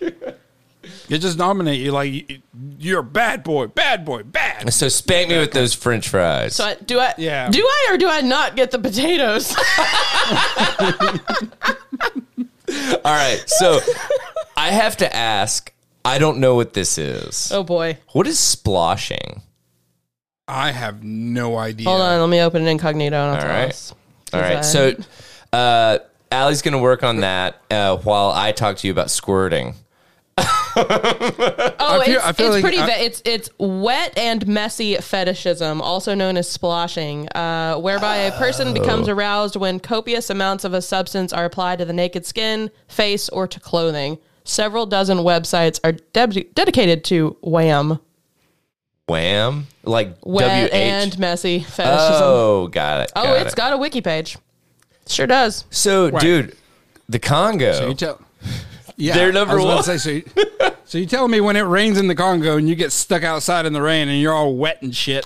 You just nominate you like you're a bad boy, bad boy, bad. so spank me with those French fries. So I, do I? Yeah. Do I or do I not get the potatoes? All right. So I have to ask. I don't know what this is. oh boy. What is sploshing? I have no idea. Hold on. Let me open it incognito. And I'll All tell right. us. All right. I- So uh, Allie's going to work on that uh, while I talk to you about squirting. Oh, I feel- it's, I feel it's like pretty. I- va- it's it's wet and messy fetishism, also known as sploshing, uh, whereby a person becomes aroused when copious amounts of a substance are applied to the naked skin, face, or to clothing. Several dozen websites are deb- dedicated to wham, Wham? Like wet WH? and messy fetishism. oh, got it. oh, got it's it. got a wiki page. Sure does. So, Right. dude, the Congo. So you tell. Yeah, They're number I was about one. say, so, you, so you telling me when it rains in the Congo and you get stuck outside in the rain and you're all wet and shit?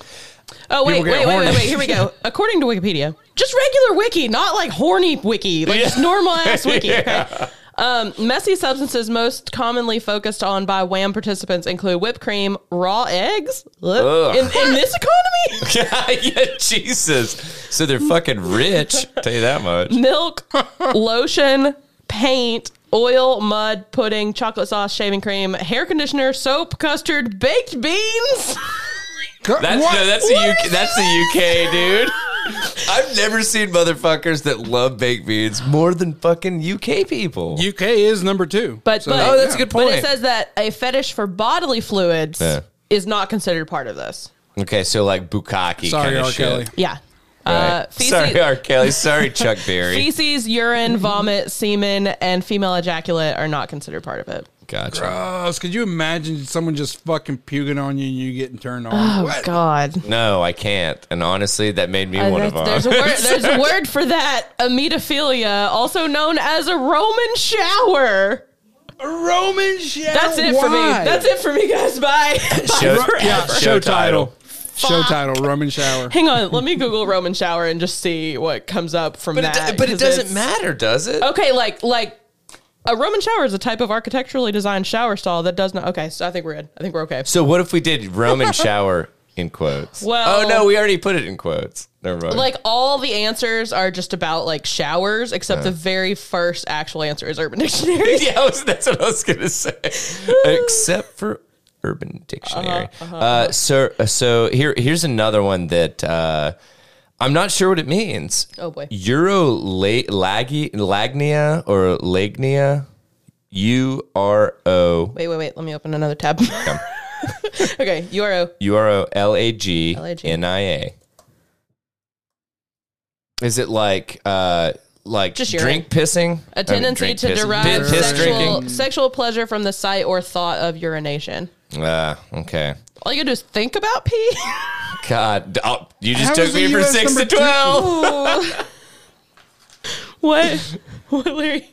Oh wait, People wait, wait, wait, horny. wait. Here we go. According to Wikipedia, just regular wiki, not like horny wiki, like just normal ass wiki. Okay. Um, messy substances most commonly focused on by WHAM participants include whipped cream, raw eggs. In, in this economy, yeah, Jesus. So they're fucking rich. Tell you that much. milk, lotion, paint, oil, mud, pudding, chocolate sauce, shaving cream, hair conditioner, soap, custard, baked beans. Co- That's what? no, that's the UK. That's the UK, dude. I've never seen motherfuckers that love baked beans more than fucking UK people. UK is number two. But, So, but Oh, that's a good point. But point. it says that a fetish for bodily fluids Yeah. is not considered part of this. Okay, so like bukkake Sorry, kind of R. shit. Kelly. Yeah. Right. Uh, feces, Sorry, R. Kelly. Sorry, Chuck Berry. feces, urine, vomit, semen, and female ejaculate are not considered part of it. Gotcha. Gross. Could you imagine someone just fucking puking on you and you getting turned on? Oh What? God. No, I can't. And honestly, that made me Uh, one there's, of them. there's a word. There's a word for that. Emetophilia, also known as a Roman shower. A Roman shower. That's it for me. Why? That's it for me, guys. Bye. Show- Bye Yeah, show, Show title. title. Show title. Roman shower. Hang on. Let me Google Roman shower and just see what comes up from but, it, that. do- but it 'cause doesn't it's- matter, does it? Okay, like like a Roman shower is a type of architecturally designed shower stall that does not. Okay, so I think we're good. I think we're okay. So what if we did Roman shower in quotes? Well- oh no, we already put it in quotes. Never mind. Like all the answers are just about like showers, except the uh. very first actual answer is Urban Dictionary. yeah, I was, that's what I was gonna say. Except for Urban Dictionary. Uh-huh, uh-huh, uh-huh. uh so, uh, so here, here's another one that uh, I'm not sure what it means. Oh boy. Euro la- lagi- lagnia or lagnia. U R O Wait, wait, wait. Let me open another tab. okay, URO. U R O L A G N I A. Is it like uh like Just urine. drink pissing? A mean, tendency drink to pissing. derive Piss- piss sexual drinking. sexual pleasure from the sight or thought of urination. Ah, okay. All you gotta do is think about pee. God, oh, you just How took me the from US six to twelve. what? What, Larry?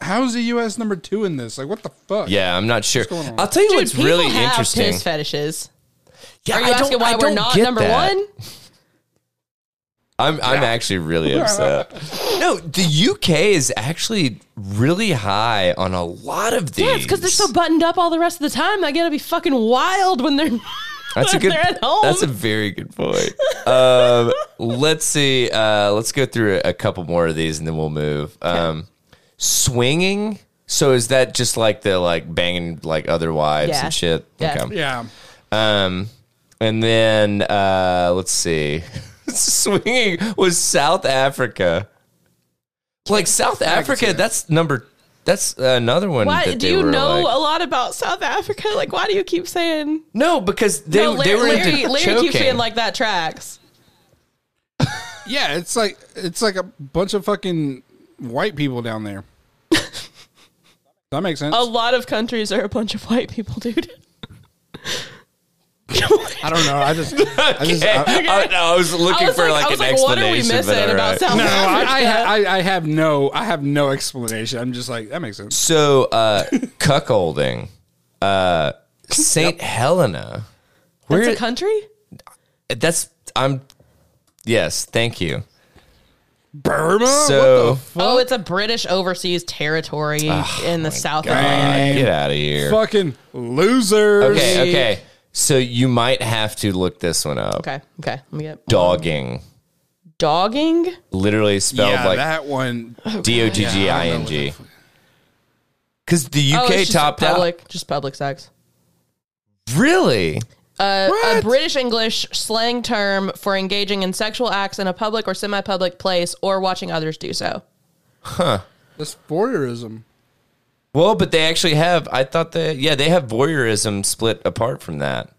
How's the U.S. number two in this? Like, what the fuck? Yeah, I'm not sure. going on? I'll tell you Dude, what's people really have interesting. Piss fetishes. Yeah, Are you I don't- asking why I we're don't not get number that. one? I'm I'm actually really upset. No, the UK is actually really high on a lot of these. Yeah, it's because they're so buttoned up all the rest of the time. I gotta be fucking wild when they're. That's a good. They're at home. That's a very good point. um, let's see. Uh, let's go through a, a couple more of these, and then we'll move. Um, swinging. So is that just like the like banging like other wives Yeah. and shit? Yeah. Okay. Yeah. Um, and then uh, let's see. swinging was South Africa. Like South Africa, that's number. That's another one. Why that do they you were know like- a lot about South Africa? Like, why do you keep saying? no, because they no, they Larry, were Larry, into Larry choking. keeps being like that tracks. Yeah, it's like it's like a bunch of fucking white people down there. that makes sense. A lot of countries are a bunch of white people, dude. I don't know. I just, I just, Okay. I, I, I was looking I was for like, like, I was an like, what are we explanation. missing about right. South no, I, I, I, I have no, I have no explanation. I'm just like that makes sense. So, uh, cuckolding, uh, Saint Helena. That's Where a country. that's I'm. Yes, thank you. Burma. So- what the fuck? Oh, it's a British overseas territory in the South Atlantic. Get out of here. fucking losers. Okay, okay. So you might have to look this one up. Okay, okay. Let me get Dogging. dogging. Literally spelled Yeah, like that one. D O G G I N G. Because the Oh, UK it's just topped out. public, just public sex. Really? Uh, a British English slang term for engaging in sexual acts in a public or semi-public place or watching others do so. Huh. That's voyeurism. Well, but they actually have. I thought that yeah, they have voyeurism split apart from that.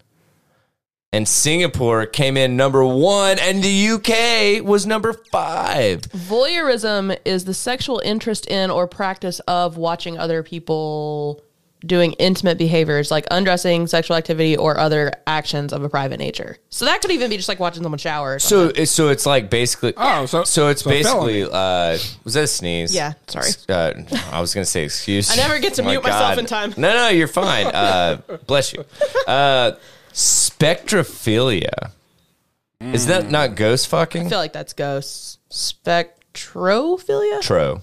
And Singapore came in number one, and the UK was number five. Voyeurism is the sexual interest in or practice of watching other people doing intimate behaviors like undressing, sexual activity, or other actions of a private nature. So that could even be just like watching someone shower. Or So, it's- so it's like basically. Oh, so- so it's so basically. Uh, was that a sneeze? Yeah, sorry. Uh, I was gonna say excuse. I never get to Oh my mute myself in time. No, no, you're fine. Uh, bless you. Uh, spectrophilia. Is that not ghost fucking? I feel like that's ghosts. Spectrophilia? Tro.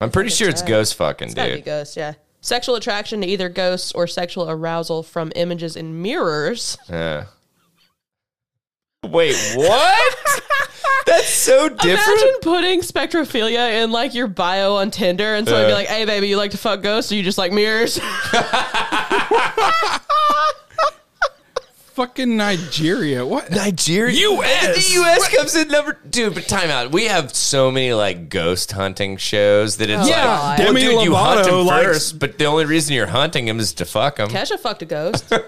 I'm pretty sure it's ghost fucking, Gotta be dude. ghosts, yeah. Sexual attraction to either ghosts or sexual arousal from images in mirrors. Yeah. Wait, what? That's so different. Imagine putting spectrophilia in like your bio on Tinder and someone be Uh. like, hey baby, you like to fuck ghosts or you just like mirrors? Fucking Nigeria. What? Nigeria, US. The U.S. comes in number dude. But time out. We have so many like ghost hunting shows that it's oh Yeah, like, well, Demi dude, you hunt Lovato him likes- first, but the only reason you're hunting him is to fuck him. Kesha fucked a ghost.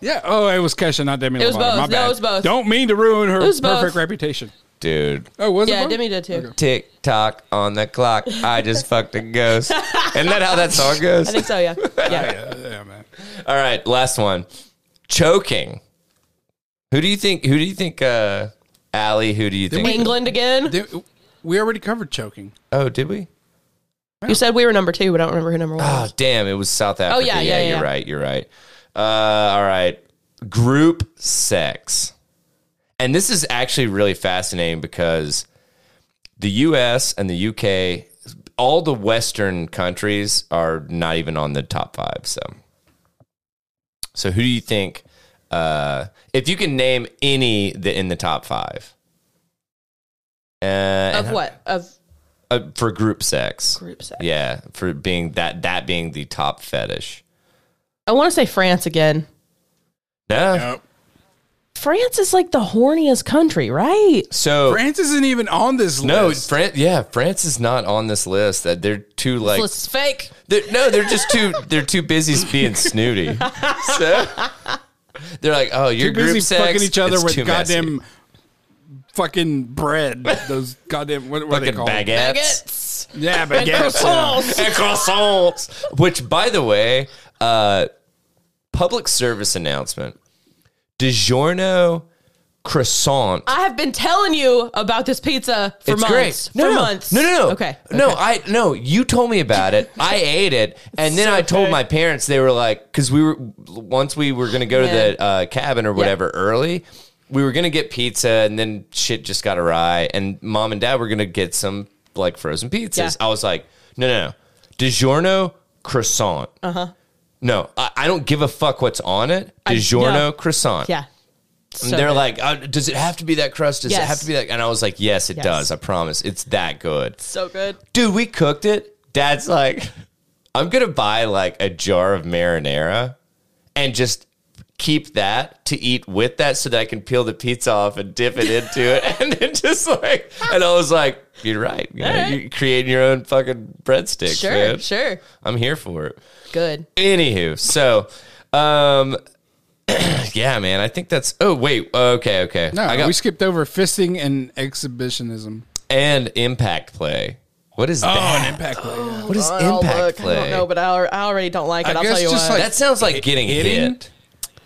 Yeah. Oh, it was Kesha, not Demi It was Lovato. both. My No, bad. it was both. Don't mean to ruin her perfect both. reputation. Dude, Oh, was it? yeah. Demi did too. tick tock on the clock. I just fucked a ghost. Isn't that how that song goes? I think so, yeah. Yeah. Yeah, yeah, man. All right, last one. Choking. Who do you think? Who do you think? Uh, Allie. Who do you think? England again? Did- We already covered choking. Oh, did we? You said we were number two, but I don't remember who number one Oh, was. damn! It was South Africa. Oh yeah, yeah, You're yeah. right. You're right. Uh, all right. Group sex, and this is actually really fascinating because the U.S. and the U.K. all the Western countries are not even on the top five. So, so who do you think? Uh, if you can name any that in the top five, uh, Of what? Of uh, for group sex? group sex. Yeah, for being that that being the top fetish. I want to say France again. No. France is like the horniest country, right? So France isn't even on this list. no, list. France. Yeah, France is not on this list. That they're too like. This list is fake. They're, no, they're just too. They're too busy being snooty. So they're like, oh, your Too busy group sex. fucking each other it's with too messy. goddamn fucking bread. Those goddamn what, what are they fucking called? baguettes. Baguettes. Yeah, And baguettes. yeah. croissants. and croissants. Which, by the way, uh, public service announcement: DiGiorno croissant. I have been telling you about this pizza for it's months. great. No, for no, months. No, no, no. Okay. No, okay. I no. You told me about it. I ate it, and then So I told good. my parents. They were like, because we were once we were going to go to the uh, cabin or whatever early. We were going to get pizza, and then shit just got awry. And mom and dad were going to get some like frozen pizzas. Yeah. I was like, no, no, no. DiGiorno croissant. Uh huh. No, I, I don't give a fuck what's on it. I- DiGiorno no. croissant. Yeah. And they're good. like, uh, does it have to be that crust? Does it Yes. have to be that? And I was like, yes, it Yes. does. I promise. It's that good. so good. Dude, we cooked it. Dad's like, I'm going to buy like a jar of marinara and just keep that to eat with that so that I can peel the pizza off and dip it into it. And then just like, and I was like, you're right. You know, All right. You're creating your own fucking breadsticks, Sure, man. sure. I'm here for it. Good. Anywho, so, um, yeah, man, I think that's. Oh wait, okay, okay. No, I got we skipped over fisting and exhibitionism. and impact play. What is that? Oh, that? an impact play. yeah. What is Oh, impact look, play? I don't know, but I, I already don't like it. I I'll tell you what. like- that sounds like getting hitting? hit.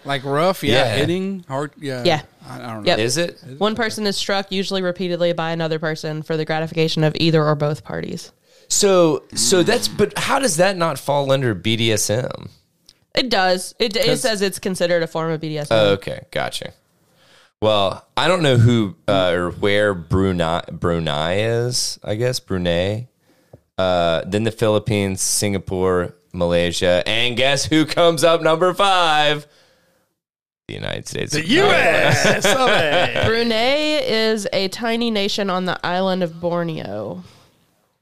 Like rough, yeah, Yeah. hitting hard, yeah, Yeah. I, I don't know. Yep. Is it? One person is struck, usually repeatedly, by another person for the gratification of either or both parties. So, so that's. But how does that not fall under BDSM? It does. It, it 'Cause- says it's considered a form of BDSM. Oh, okay, gotcha. Well, I don't know who uh, or where Brunei Brunei is. I guess Brunei. Uh, then the Philippines, Singapore, Malaysia, and guess who comes up number five? The United States. The U.S. of A. Brunei is a tiny nation on the island of Borneo.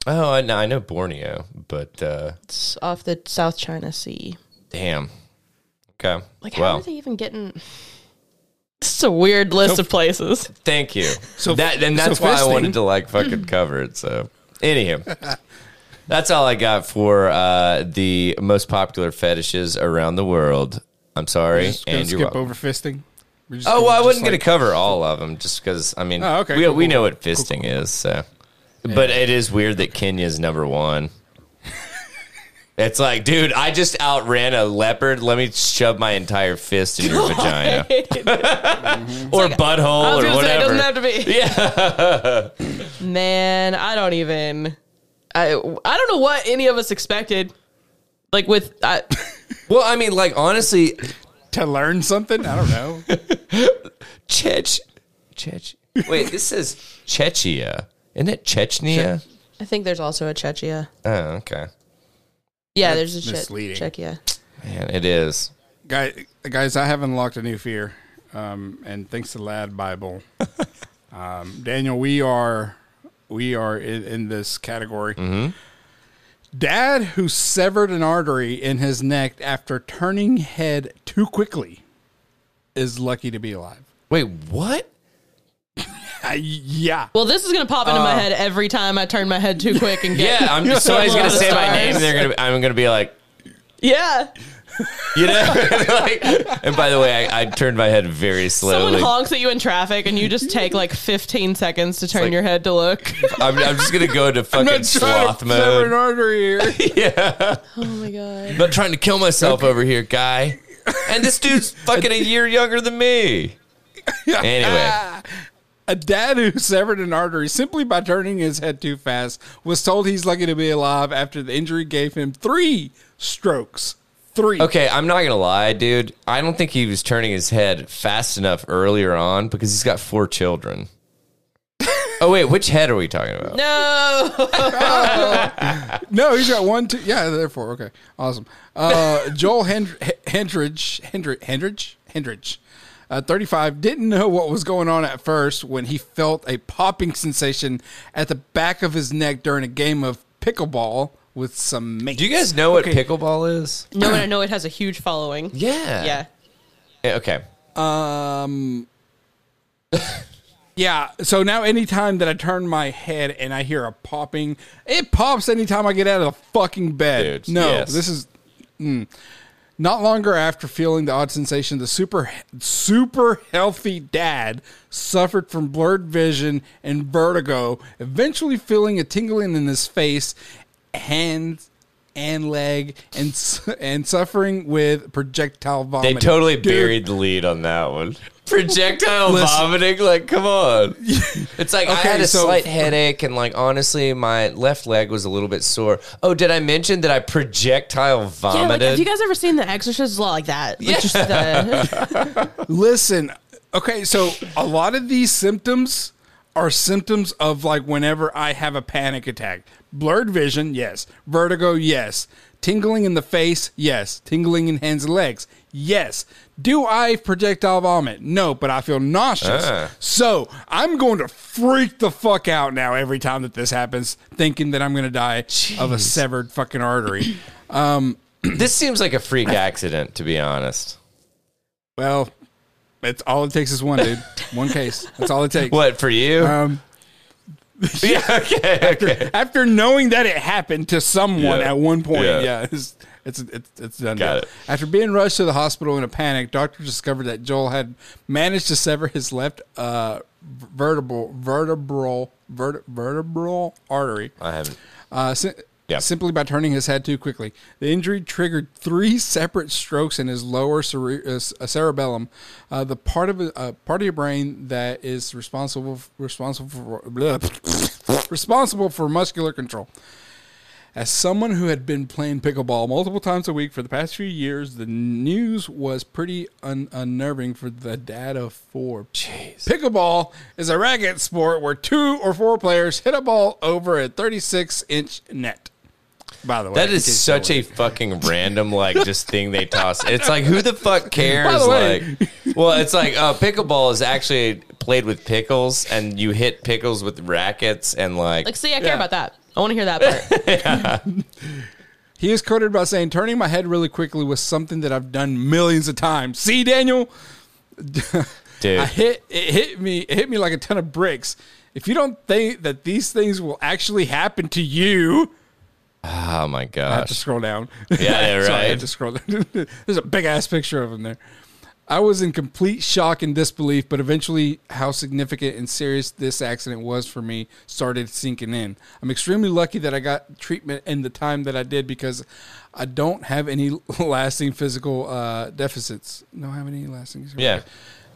Oh, I know, I know Borneo, but uh, It's off the South China Sea. damn. Okay. Like, how well, are they even getting? This is a weird list of places. thank you. So- that and that's so why I fisting- wanted to like fucking cover it. So, anywho, that's all I got for uh, the most popular fetishes around the world. I'm sorry, and you're skip welcome. over fisting. Oh well, I wasn't like- going to cover all of them just because I mean, Oh, okay, we cool, we cool, know what fisting cool. is. So, but it is weird that Kenya's number one. It's like, dude, I just outran a leopard. Let me shove my entire fist in your vagina mm-hmm. or butthole or gonna say it whatever. doesn't have to be. yeah, Man, I don't even. I I don't know what any of us expected. Like with I, well, I mean, like honestly, to learn something. I don't know. Chech, Chech. Wait, this says Czechia. Isn't it Chechnya? I think there's also a Czechia. Oh, okay. Yeah, That's there's a che- misleading. Czechia. Man, it is. Guy, guys, I have unlocked a new fear, um, and thanks to LADbible, um, Daniel, we are we are in, in this category. Dad who severed an artery in his neck after turning head too quickly is lucky to be alive. Wait, what? Uh, yeah, Well, this is gonna pop into my head every time I turn my head too quick and get. Yeah, I'm just somebody's One gonna of the say my name and they're gonna I'm gonna be like, yeah. you know? like, and by the way, I, I turned my head very slowly. Someone slowly. honks at you in traffic and you just take like 15 seconds to turn like- your head to look. I'm, I'm just gonna go into fucking sloth sever an mode. artery here. Yeah. Oh my god. I'm not trying to kill myself over here, guy. And this dude's fucking a year younger than me. Anyway. A dad who severed an artery simply by turning his head too fast was told he's lucky to be alive after the injury gave him three strokes. Three. Okay, I'm not gonna lie, dude. I don't think he was turning his head fast enough earlier on because he's got four children. oh wait, which head are we talking about? No. No, he's got one, two. Yeah, therefore, okay, awesome. Uh, Joel Hend- Hendridge, Hendridge, Hendridge, Hendridge, uh, 35, didn't know what was going on at first when he felt a popping sensation at the back of his neck during a game of pickleball with some mates. Do you guys know what Okay. pickleball is? no, and I know it has a huge following. Yeah. Yeah. Yeah, Okay. Um. Yeah, so now anytime that I turn my head and I hear a popping, it pops anytime I get out of the fucking bed. Dude, no, yes. this is mm. not longer after feeling the odd sensation. The super super healthy dad suffered from blurred vision and vertigo, eventually feeling a tingling in his face, hands, and leg, and and suffering with projectile vomiting. They vomiting. totally Dude, buried the lead on that one. Projectile Listen. vomiting, like, come on. It's like I had a so- slight headache, and like honestly, my left leg was a little bit sore. Oh, did I mention that I projectile Yeah, like, vomited? have you guys ever seen The Exorcist? It's a lot like that. Like, just the, Listen, okay, so a lot of these symptoms are symptoms of like whenever I have a panic attack. Blurred vision, yes. Vertigo, yes. Tingling in the face, yes. Tingling in hands and legs, yes. Do I projectile vomit? No, but I feel nauseous. Ah. So I'm going to freak the fuck out now every time that this happens, thinking that I'm going to die of a severed fucking artery. this seems like a freak accident, to be honest. well, it's all it takes is one, dude. One case. That's all it takes. What for you? Um, yeah, okay, okay. after knowing that it happened to someone Yeah. at one point, Yeah. yeah, it's, it's it's it's done. Got it. After being rushed to the hospital in a panic, doctors discovered that Joel had managed to sever his left uh, vertebral vertebral vert, vertebral artery. I haven't. Uh, Yeah. Simply by turning his head too quickly. The injury triggered three separate strokes in his lower cere- uh, cerebellum, uh, the part of uh, part of your brain that is responsible responsible for responsible for muscular control. As someone who had been playing pickleball multiple times a week for the past few years, the news was pretty un- unnerving for the dad of four. Jeez. Pickleball is a racket sport where two or four players hit a ball over a 36 inch net. By the way, That in is case such a fucking random, like, just thing they toss. It's like, who the fuck cares? By the way- like, well, it's like, uh, pickleball is actually played with pickles, and you hit pickles with rackets, and like, Like, see, I care Yeah. about that. I want to hear that part. He is quoted by saying, "Turning my head really quickly was something that I've done millions of times." See, Daniel, dude, I hit it hit me it hit me like a ton of bricks. If you don't think that these things will actually happen to you, oh my I have to scroll down. Yeah, yeah, I right. had to scroll down. There's a big ass picture of him there. I was in complete shock and disbelief, but eventually, how significant and serious this accident was for me started sinking in. I'm extremely lucky that I got treatment in the time that I did because I don't have any lasting physical uh, deficits. Don't have any lasting. yeah,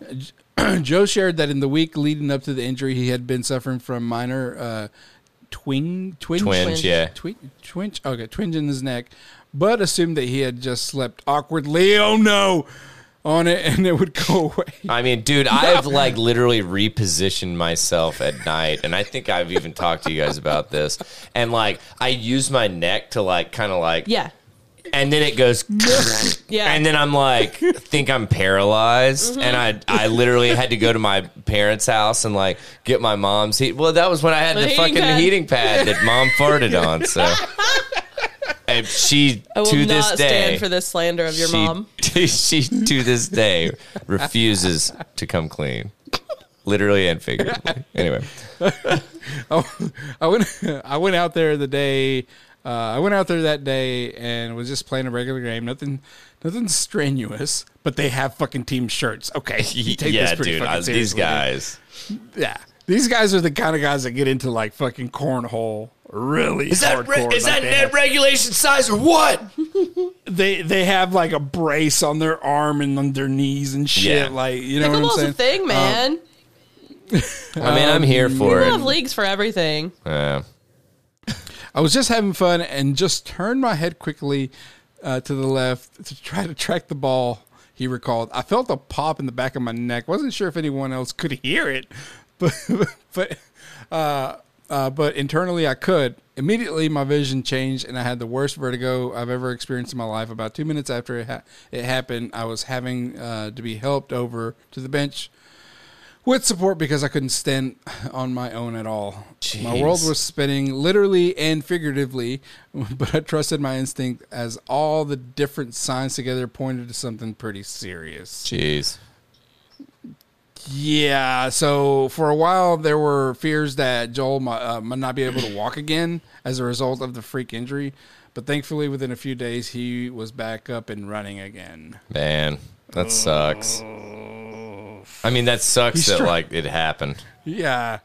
Joe shared that in the week leading up to the injury, he had been suffering from minor uh, twing, twinge, twinge, yeah, Twi- twinge, okay, twinge in his neck, but assumed that he had just slept awkwardly. Oh no, on it, and it would go away. I mean, dude, I've like literally repositioned myself at night, and I think I've even talked to you guys about this. And like, I use my neck to like, kind of like, yeah. And then it goes, Yeah. and then I'm like, think I'm paralyzed, mm-hmm. and I I literally had to go to my parents' house and like get my mom's heat. Well, that was when I had The the, heating fucking pad. heating pad that mom farted on. So, and she I will to not this day stand for this slander of your she, mom. she to this day refuses to come clean, literally and figuratively. Anyway, I went, I went out there the day. Uh, I went out there that day and was just playing a regular game. Nothing, nothing strenuous. But they have fucking team shirts. Okay, you take yeah, this pretty dude, uh, fucking I- these guys. Yeah, these guys are the kind of guys that get into like fucking cornhole. Really is Like, they have- regulation size or what? they they have like a brace on their arm and on their knees and shit. Yeah. Like you know what I'm saying? a thing, uh, man. I mean, I'm here um, for People have leagues for everything. Yeah. I was just having fun and just turned my head quickly uh, to the left to try to track the ball. He recalled. I felt a pop in the back of my neck. wasn't sure if anyone else could hear it, but but uh, uh, but internally I could. Immediately, my vision changed, and I had the worst vertigo I've ever experienced in my life. About two minutes after it, ha- it happened, I was having uh, to be helped over to the bench with support because I couldn't stand on my own at all. My world was spinning literally and figuratively, but I trusted my instinct as all the different signs together pointed to something pretty serious. Jeez. Yeah, so for a while there were fears that Joel might, uh, might not be able to walk again as a result of the freak injury, but thankfully within a few days he was back up and running again. Man, that sucks. I mean, that sucks He's that try- like it happened. Yeah.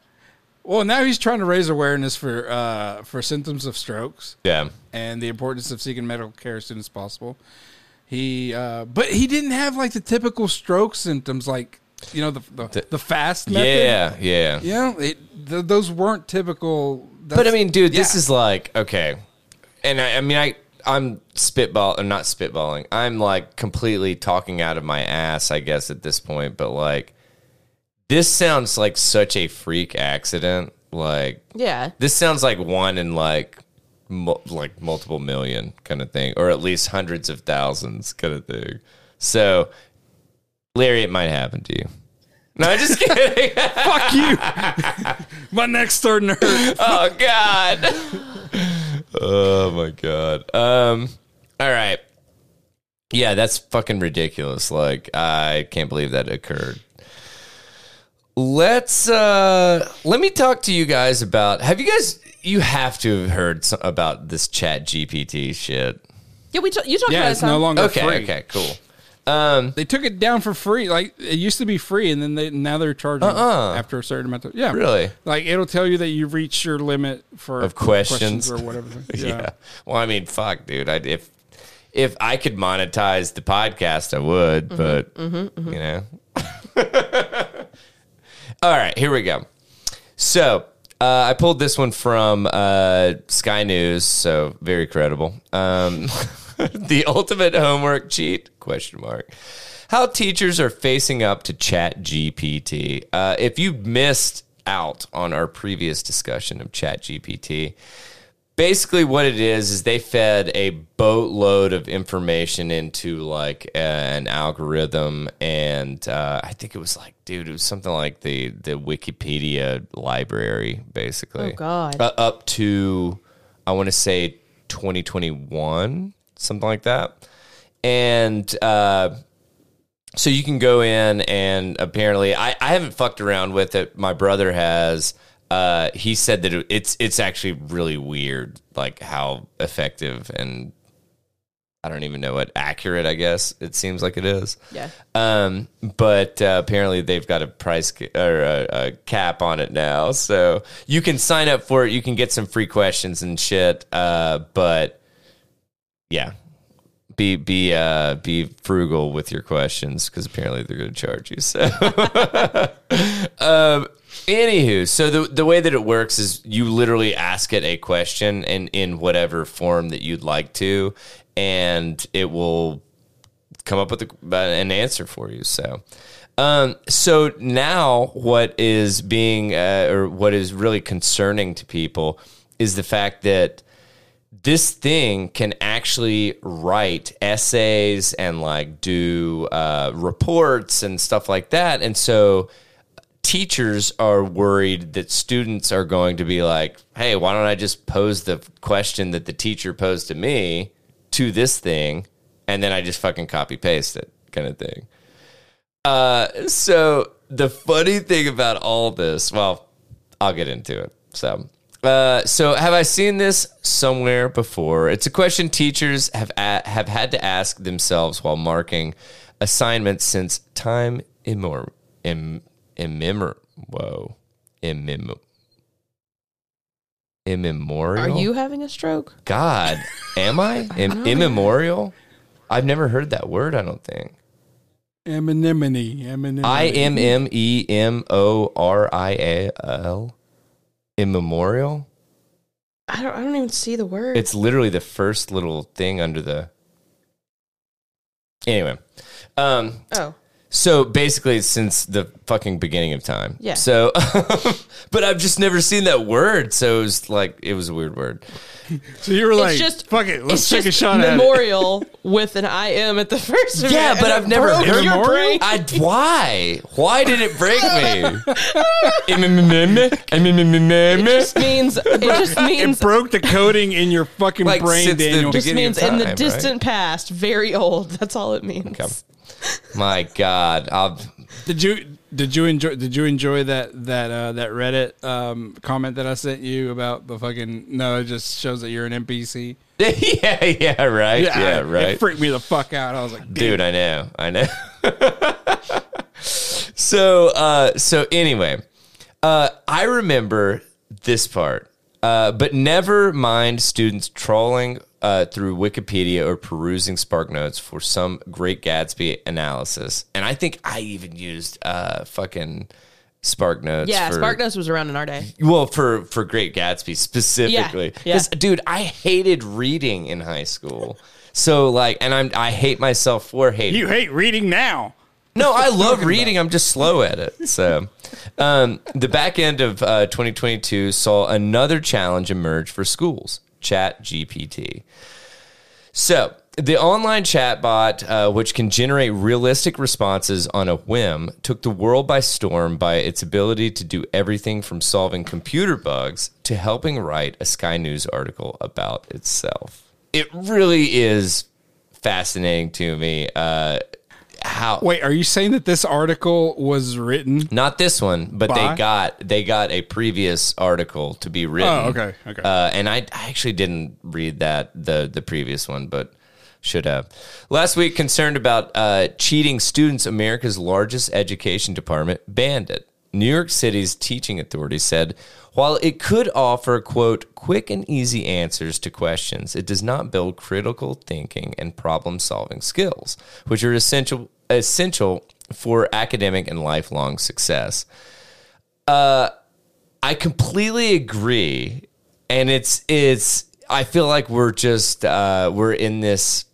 Well, now he's trying to raise awareness for uh, for symptoms of strokes. Yeah. and the importance of seeking medical care as soon as possible. He, uh, but he didn't have like the typical stroke symptoms, like you know the the, the, fast method. Yeah. Yeah. know, it, th- those weren't typical. But I mean, dude, this is like okay, and I, I mean, I I'm spitball, or not spitballing. I'm like completely talking out of my ass, I guess, at this point. But like, this sounds like such a freak accident. Like, Yeah. this sounds like one in like mul- like multiple million kind of thing, or at least hundreds of thousands kind of thing. So, Larry, it might happen to you. No, I'm just kidding. fuck you. My neck's starting to hurt. oh God. Oh my God. Um. All right. Yeah, that's fucking ridiculous. Like, I can't believe that occurred. Let's uh let me talk to you guys about have you guys you have to have heard some, about this chat GPT shit. Yeah, we t- you talked Yeah, about it's it. no longer Okay, free. okay, cool. Um They took it down for free. Like it used to be free, and then they now they're charging Uh-uh. after a certain amount of yeah. Really? Like it'll tell you that you've reached your limit for Of questions. or whatever. yeah. Well, I mean, fuck, dude. I if if I could monetize the podcast, I would, but you know. All right, here we go. So, Uh, I pulled this one from uh, Sky News, so very credible. Um, the ultimate homework cheat? Question mark. How teachers are facing up to Chat GPT. Uh, if you missed out on our previous discussion of Chat GPT, basically what it is is they fed a boatload of information into like an algorithm and uh, i think it was like dude it was something like the the wikipedia library basically Oh, God. uh, up to i want to say 2021 something like that and uh so you can go in and apparently I, I haven't fucked around with it. My brother has. Uh, he said that it, it's it's actually really weird, like how effective and I don't even know what accurate. I guess it seems like it is. Yeah. Um, but uh, apparently they've got a price ca- or a, a cap on it now, so you can sign up for it. You can get some free questions and shit. Uh, but yeah, be be uh be frugal with your questions because apparently they're going to charge you. So, um, anywho, so the the way that it works is you literally ask it a question and in whatever form that you'd like to, and it will come up with a, an answer for you. So. Um, so now what is being, uh, or what is really concerning to people is the fact that this thing can actually write essays and like do uh, reports and stuff like that. And so teachers are worried that students are going to be like, hey, why don't I just pose the question that the teacher posed to me to this thing and then I just fucking copy paste it kind of thing. Uh, so the funny thing about all this, well, I'll get into it. So, uh, so have I seen this somewhere before? It's a question teachers have a- have had to ask themselves while marking assignments since time immemor im immemor whoa immem immemorial. Are you having a stroke? God, am I Im- immemorial? I've never heard that word. I don't think. Eminemony. Eminemony. I M M E M O R I A L. Immemorial. I don't. I don't even see the word. It's literally the first little thing under the. Anyway, um, oh, so basically, since the fucking beginning of time. Yeah. So, but I've just never seen that word, so it was like it was a weird word. So you were like, just fuck it, let's it's take a just shot at memorial with an I M at the first. of Yeah, it, but I've it never broke heard your brain. I why? Why did it break me? It just means. It just means. It broke the coding in your fucking Like, brain, since the Daniel. big- just means of in the time, right? distant past, very old. That's all it means. My God, I'll, Did you did you enjoy did you enjoy that that uh, that Reddit um, comment that I sent you about the fucking no? It just shows that you're an NPC. yeah, yeah, right, yeah, I- right. It freaked me the fuck out. I was like, dude i know i know so uh so anyway uh i remember this part uh but never mind students trolling uh, through Wikipedia or perusing Spark Notes for some Great Gatsby analysis, and I think I even used uh, fucking Spark Notes. Yeah, for, SparkNotes was around in our day. Well, for for Great Gatsby specifically, Yeah, yeah. because dude, I hated reading in high school. So like, and I'm I hate myself for hating. You hate reading now. No, I love reading. I'm just slow at it. So, um, the back end of uh, 2022 saw another challenge emerge for schools: Chat GPT. So, the online chatbot, uh, which can generate realistic responses on a whim, took the world by storm by its ability to do everything from solving computer bugs to helping write a Sky News article about itself. It really is fascinating to me. Uh, how Wait, are you saying that this article was written? not this one, but By? they got they got a previous article to be written. Oh, okay, okay. Uh, and I, I actually didn't read that the the previous one, but should have. Last week, concerned about uh, cheating students, America's largest education department banned it. New York City's teaching authority said, while it could offer, quote, quick and easy answers to questions, it does not build critical thinking and problem solving skills, which are essential, essential for academic and lifelong success. I I completely agree, and it's it's. I feel like we're just uh, we're in this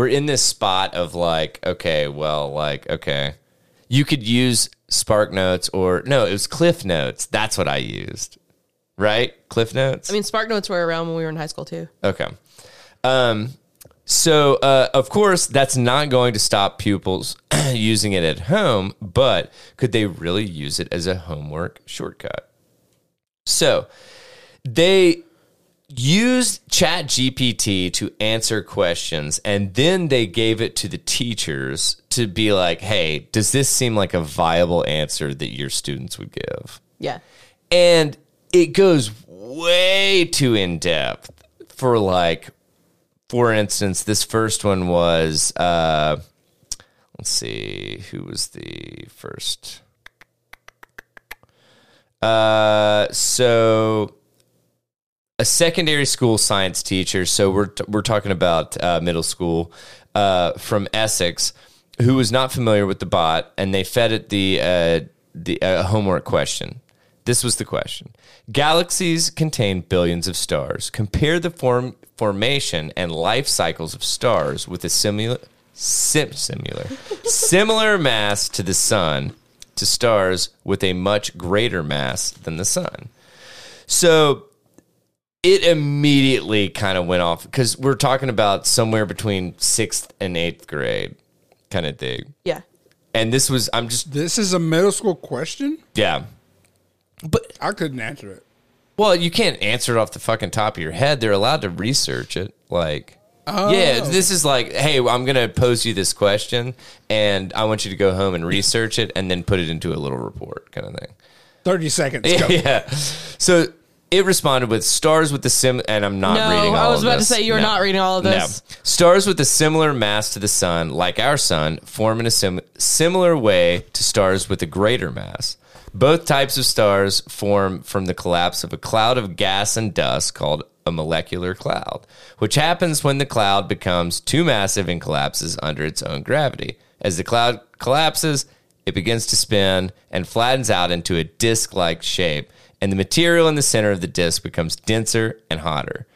we're in this spot of like, okay, well, like, okay, you could use Spark Notes or no, it was Cliff Notes. That's what I used, right? Cliff Notes. I mean, Spark Notes were around when we were in high school too. Okay. Um, so, uh, of course, that's not going to stop pupils using it at home, but could they really use it as a homework shortcut? So, they used Chat GPT to answer questions, and then they gave it to the teachers to be like, hey, does this seem like a viable answer that your students would give? Yeah. and it goes way too in depth for like for instance this first one was uh let's see who was the first uh so a secondary school science teacher so we're we're talking about uh, middle school uh, from Essex who was not familiar with the bot and they fed it the uh, the uh, homework question this was the question. Galaxies contain billions of stars. Compare the form, formation and life cycles of stars with a similar, sim, similar, similar mass to the sun to stars with a much greater mass than the sun. So it immediately kind of went off because we're talking about somewhere between sixth and eighth grade kind of thing. Yeah. And this was, I'm just, This is a middle school question. yeah. But I couldn't answer it. Well, you can't answer it off the fucking top of your head. They're allowed to research it. Like, yeah, oh, this is like, hey, I'm going to pose you this question, and I want you to go home and research it, and then put it into a little report, kind of thing. Thirty seconds. Go. yeah. So it responded with stars with the sim, and I'm not No, reading all I was of about to say you were not reading all of this. No. Stars with a similar mass to the sun, like our sun, form in a sim- similar way to stars with a greater mass. Both types of stars form from the collapse of a cloud of gas and dust called a molecular cloud, which happens when the cloud becomes too massive and collapses under its own gravity. As the cloud collapses, it begins to spin and flattens out into a disc like shape, and the material in the center of the disc becomes denser and hotter.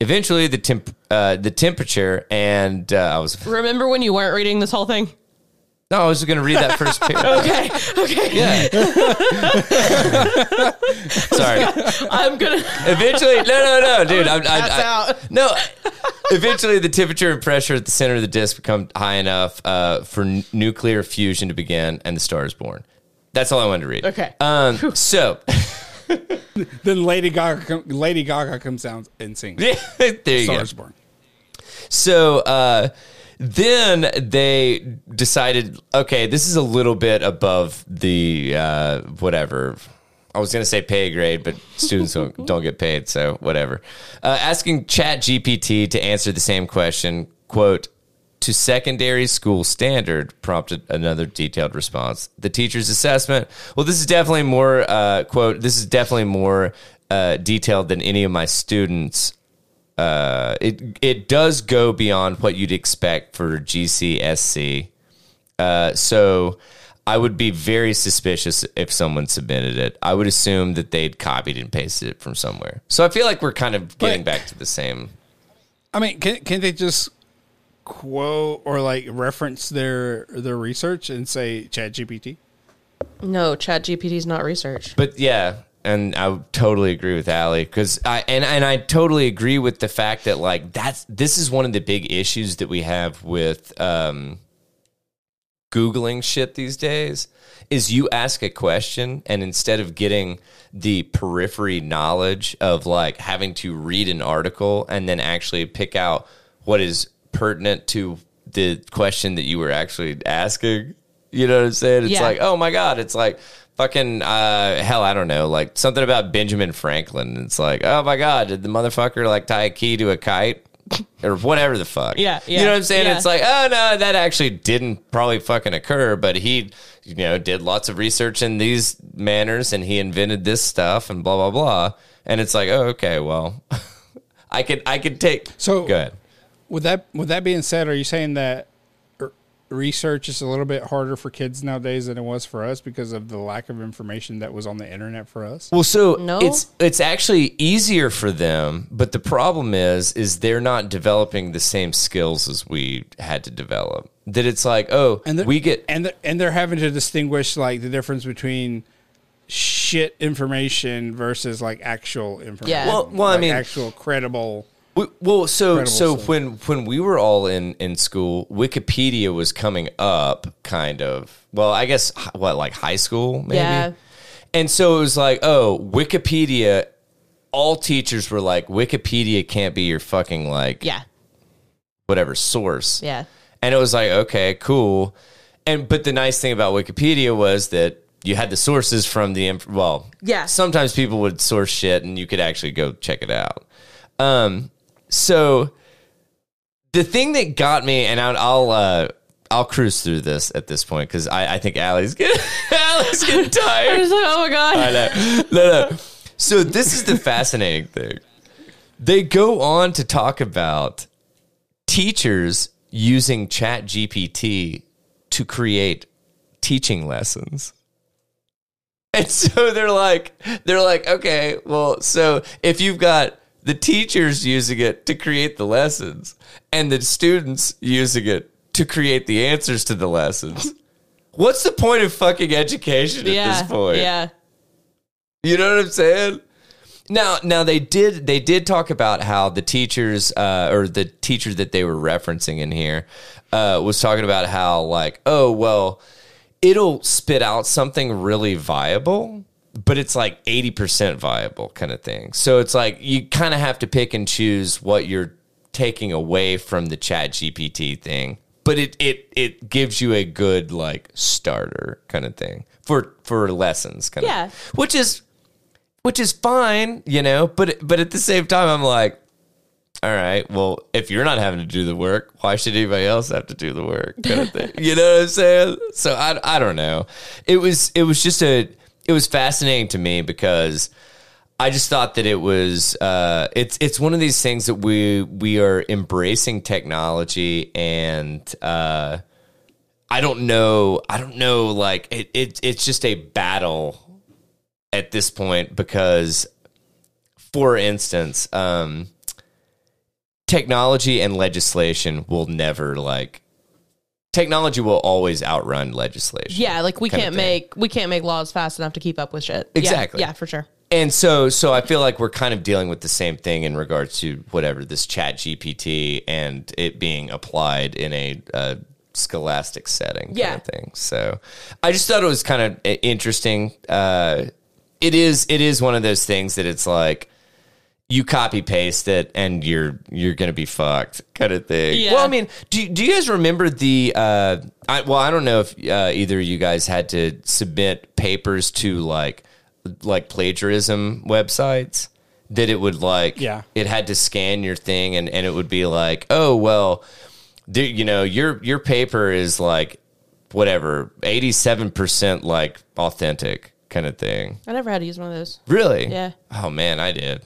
Eventually, the temp, uh, the temperature and uh, I was Remember when you weren't reading this whole thing? No, I was going to read that first paragraph. Okay. Okay. Yeah. Sorry. I'm gonna. Eventually, no, no, no, dude. I'm, I, Pass I, out. No. Eventually, the temperature and pressure at the center of the disk become high enough uh, for n- nuclear fusion to begin, and the star is born. That's all I wanted to read. Okay. Um. So, Then Lady Gaga, com- Lady Gaga comes down and sings. yeah, there you Star go. is born. So uh, then they decided, okay, this is a little bit above the uh, whatever. I was going to say pay grade, but students don't, don't get paid, so whatever. Uh, asking Chat GPT to answer the same question, quote, to secondary school standard prompted another detailed response. The teacher's assessment. Well, this is definitely more uh, quote. This is definitely more uh, detailed than any of my students uh, it it does go beyond what you'd expect for GCSE. Uh, so I would be very suspicious if someone submitted it. I would assume that they'd copied and pasted it from somewhere. So I feel like we're kind of getting But- back to the same. I mean, can can't they just quote or like reference their their research and say Chat GPT? No, Chat GPT is not research. But yeah, and I totally agree with Allie because I and and I totally agree with the fact that like that's this is one of the big issues that we have with um, googling shit these days. Is you ask a question and instead of getting the periphery knowledge of like having to read an article and then actually pick out what is pertinent to the question that you were actually asking, you know what I'm saying? It's Yeah. like, oh my god, it's like fucking uh, hell, I don't know, like something about Benjamin Franklin. It's like, oh my god, did the motherfucker like tie a key to a kite? Or whatever the fuck. Yeah, yeah. You know what I'm saying? yeah. It's like, oh no, that actually didn't probably fucking occur, but he, you know, did lots of research in these manners and he invented this stuff and blah blah blah. And it's like, oh, okay, well, I could I could take So- go ahead. With that with that being said, are you saying that research is a little bit harder for kids nowadays than it was for us because of the lack of information that was on the internet for us. Well, so No? it's it's actually easier for them, but the problem is is they're not developing the same skills as we had to develop. That it's like, oh, And they're- we get and they're, and they're having to distinguish like the difference between shit information versus like actual information. Yeah. Well- well, I mean- actual credible. W- Well, so Incredible so stuff. when when we were all in in school, Wikipedia was coming up, kind of. Well, I guess what like high school, maybe. Yeah. And so it was like, oh, Wikipedia. All teachers were like, Wikipedia can't be your fucking like Yeah. whatever source. Yeah. And it was like, okay, cool. And but the nice thing about Wikipedia was that you had the sources from the inf- well, Yeah. Sometimes people would source shit, and you could actually go check it out. Um, so the thing that got me, and I'll I'll, uh, I'll cruise through this at this point because I, I think Allie's getting Allie's getting tired. was like, oh my god. I know. No, no. So this is the fascinating thing. They go on to talk about teachers using Chat GPT to create teaching lessons. And so they're like, they're like, okay, well, so if you've got the teachers using it to create the lessons and the students using it to create the answers to the lessons, what's the point of fucking education at yeah. this point? Yeah. You know what I'm saying? Now, now they did they did talk about how the teachers uh, or the teacher that they were referencing in here uh, was talking about how like oh well it'll spit out something really viable but it's like 80% viable kind of thing so it's like you kind of have to pick and choose what you're taking away from the chat gpt thing but it it it gives you a good like starter kind of thing for for lessons kind Yeah. of which is which is fine, you know, but but at the same time I'm like all right, well, if you're not having to do the work, why should anybody else have to do the work? Kind of thing. you know what I'm saying? So I, I don't know. It was it was just a it was fascinating to me because I just thought that it was uh, it's it's one of these things that we we are embracing technology and uh, I don't know I don't know like it, it it's just a battle at this point because for instance um technology and legislation will never like technology will always outrun legislation Yeah, like we can't make we can't make laws fast enough to keep up with shit. Exactly. Yeah, for sure. and so so i feel like we're kind of dealing with the same thing in regards to whatever this chat gpt and it being applied in a uh, scholastic setting kind Yeah. of thing so i just thought it was kind of interesting uh it is it is one of those things that it's like you copy paste it and you're you're gonna be fucked kind of thing. Yeah. Well, I mean, do do you guys remember the? Uh, I, well, I don't know if uh, either of you guys had to submit papers to like like plagiarism websites that it would like Yeah. it had to scan your thing and and it would be like oh well there, you know your your paper is like whatever 87% like authentic kind of thing I never had to use one of those. really Yeah. oh man i did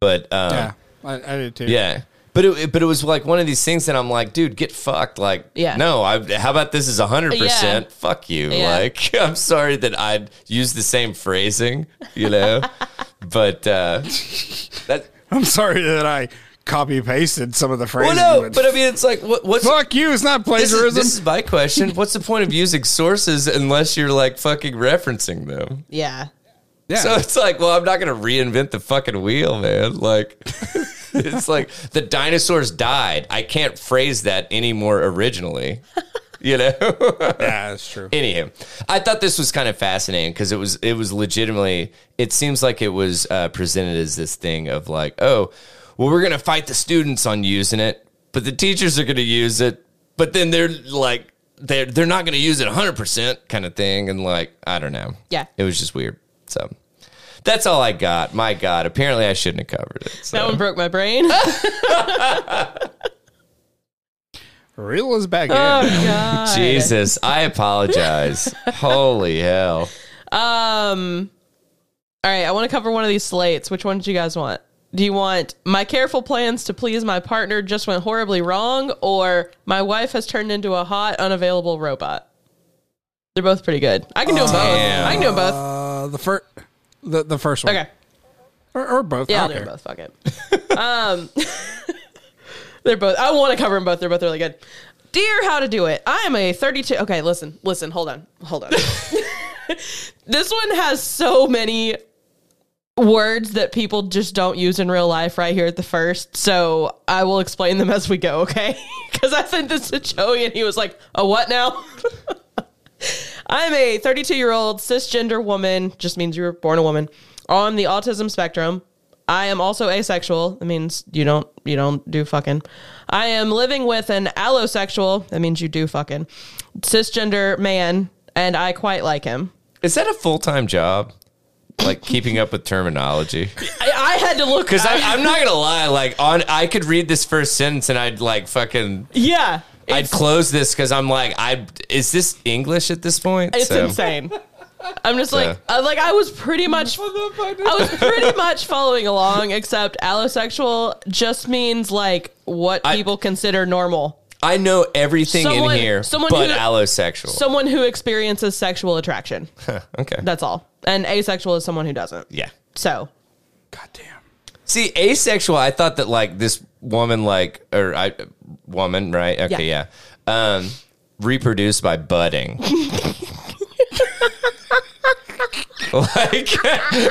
but um, Yeah, I, I did too. yeah. But it, but it was like one of these things that I'm like, dude, get fucked. Like, Yeah. no, I, how about this is 100%? Yeah. Fuck you. Yeah. Like, I'm sorry that I'd use the same phrasing, you know? but uh, that, I'm sorry that I copy pasted some of the well, phrases. no, but I mean, it's like, what, what's, fuck you. It's not this is, plagiarism. this is my question. What's the point of using sources unless you're like fucking referencing them? Yeah. Yeah. So it's like, well, I'm not going to reinvent the fucking wheel, man. Like, it's like the dinosaurs died. I can't phrase that any more originally, you know? yeah, that's true. Anywho, I thought this was kind of fascinating because it was it was legitimately. It seems like it was uh, presented as this thing of like, oh, well, we're gonna fight the students on using it, but the teachers are gonna use it, but then they're like, they're they're not gonna use it 100 percent kind of thing, and like, I don't know. Yeah. it was just weird. So. That's all I got. My God, apparently I shouldn't have covered it. So. That one broke my brain. Real is back oh in. god. Jesus, I apologize. Holy hell. Um. All right, I want to cover one of these slates. Which one did you guys want? Do you want my careful plans to please my partner just went horribly wrong, or my wife has turned into a hot, unavailable robot? They're both pretty good. I can do them both. Damn. I can do them both. Uh, the first, the, the first one. Okay. Or, or both. Yeah, I'll do both. Fuck it. um, they're both. I want to cover them both. They're both really good. Dear, how to do it? I am a 32. Okay, listen, listen. Hold on, hold on. this one has so many words that people just don't use in real life right here at the first. So I will explain them as we go. Okay, because I sent this to Joey and he was like, "A what now?" I'm a 32 year old cisgender woman, just means you were born a woman, on the autism spectrum. I am also asexual. That means you don't you don't do fucking. I am living with an allosexual. That means you do fucking. Cisgender man, and I quite like him. Is that a full time job? Like keeping up with terminology? I, I had to look Because I- I'm not gonna lie, like on, I could read this first sentence and I'd like fucking, yeah, I'd close this because I'm like, I is this English at this point? it's So- insane. I'm just like I, uh, like I was pretty much I was pretty much following along, except allosexual just means like what I- people consider normal. I know everything Someone- in here, someone but who- allosexual. Someone who experiences sexual attraction. okay, That's all. And asexual is someone who doesn't. yeah. So God damn. See, asexual. I thought that like this woman, like or I, woman, right? Okay, yeah. Um, reproduced by budding. like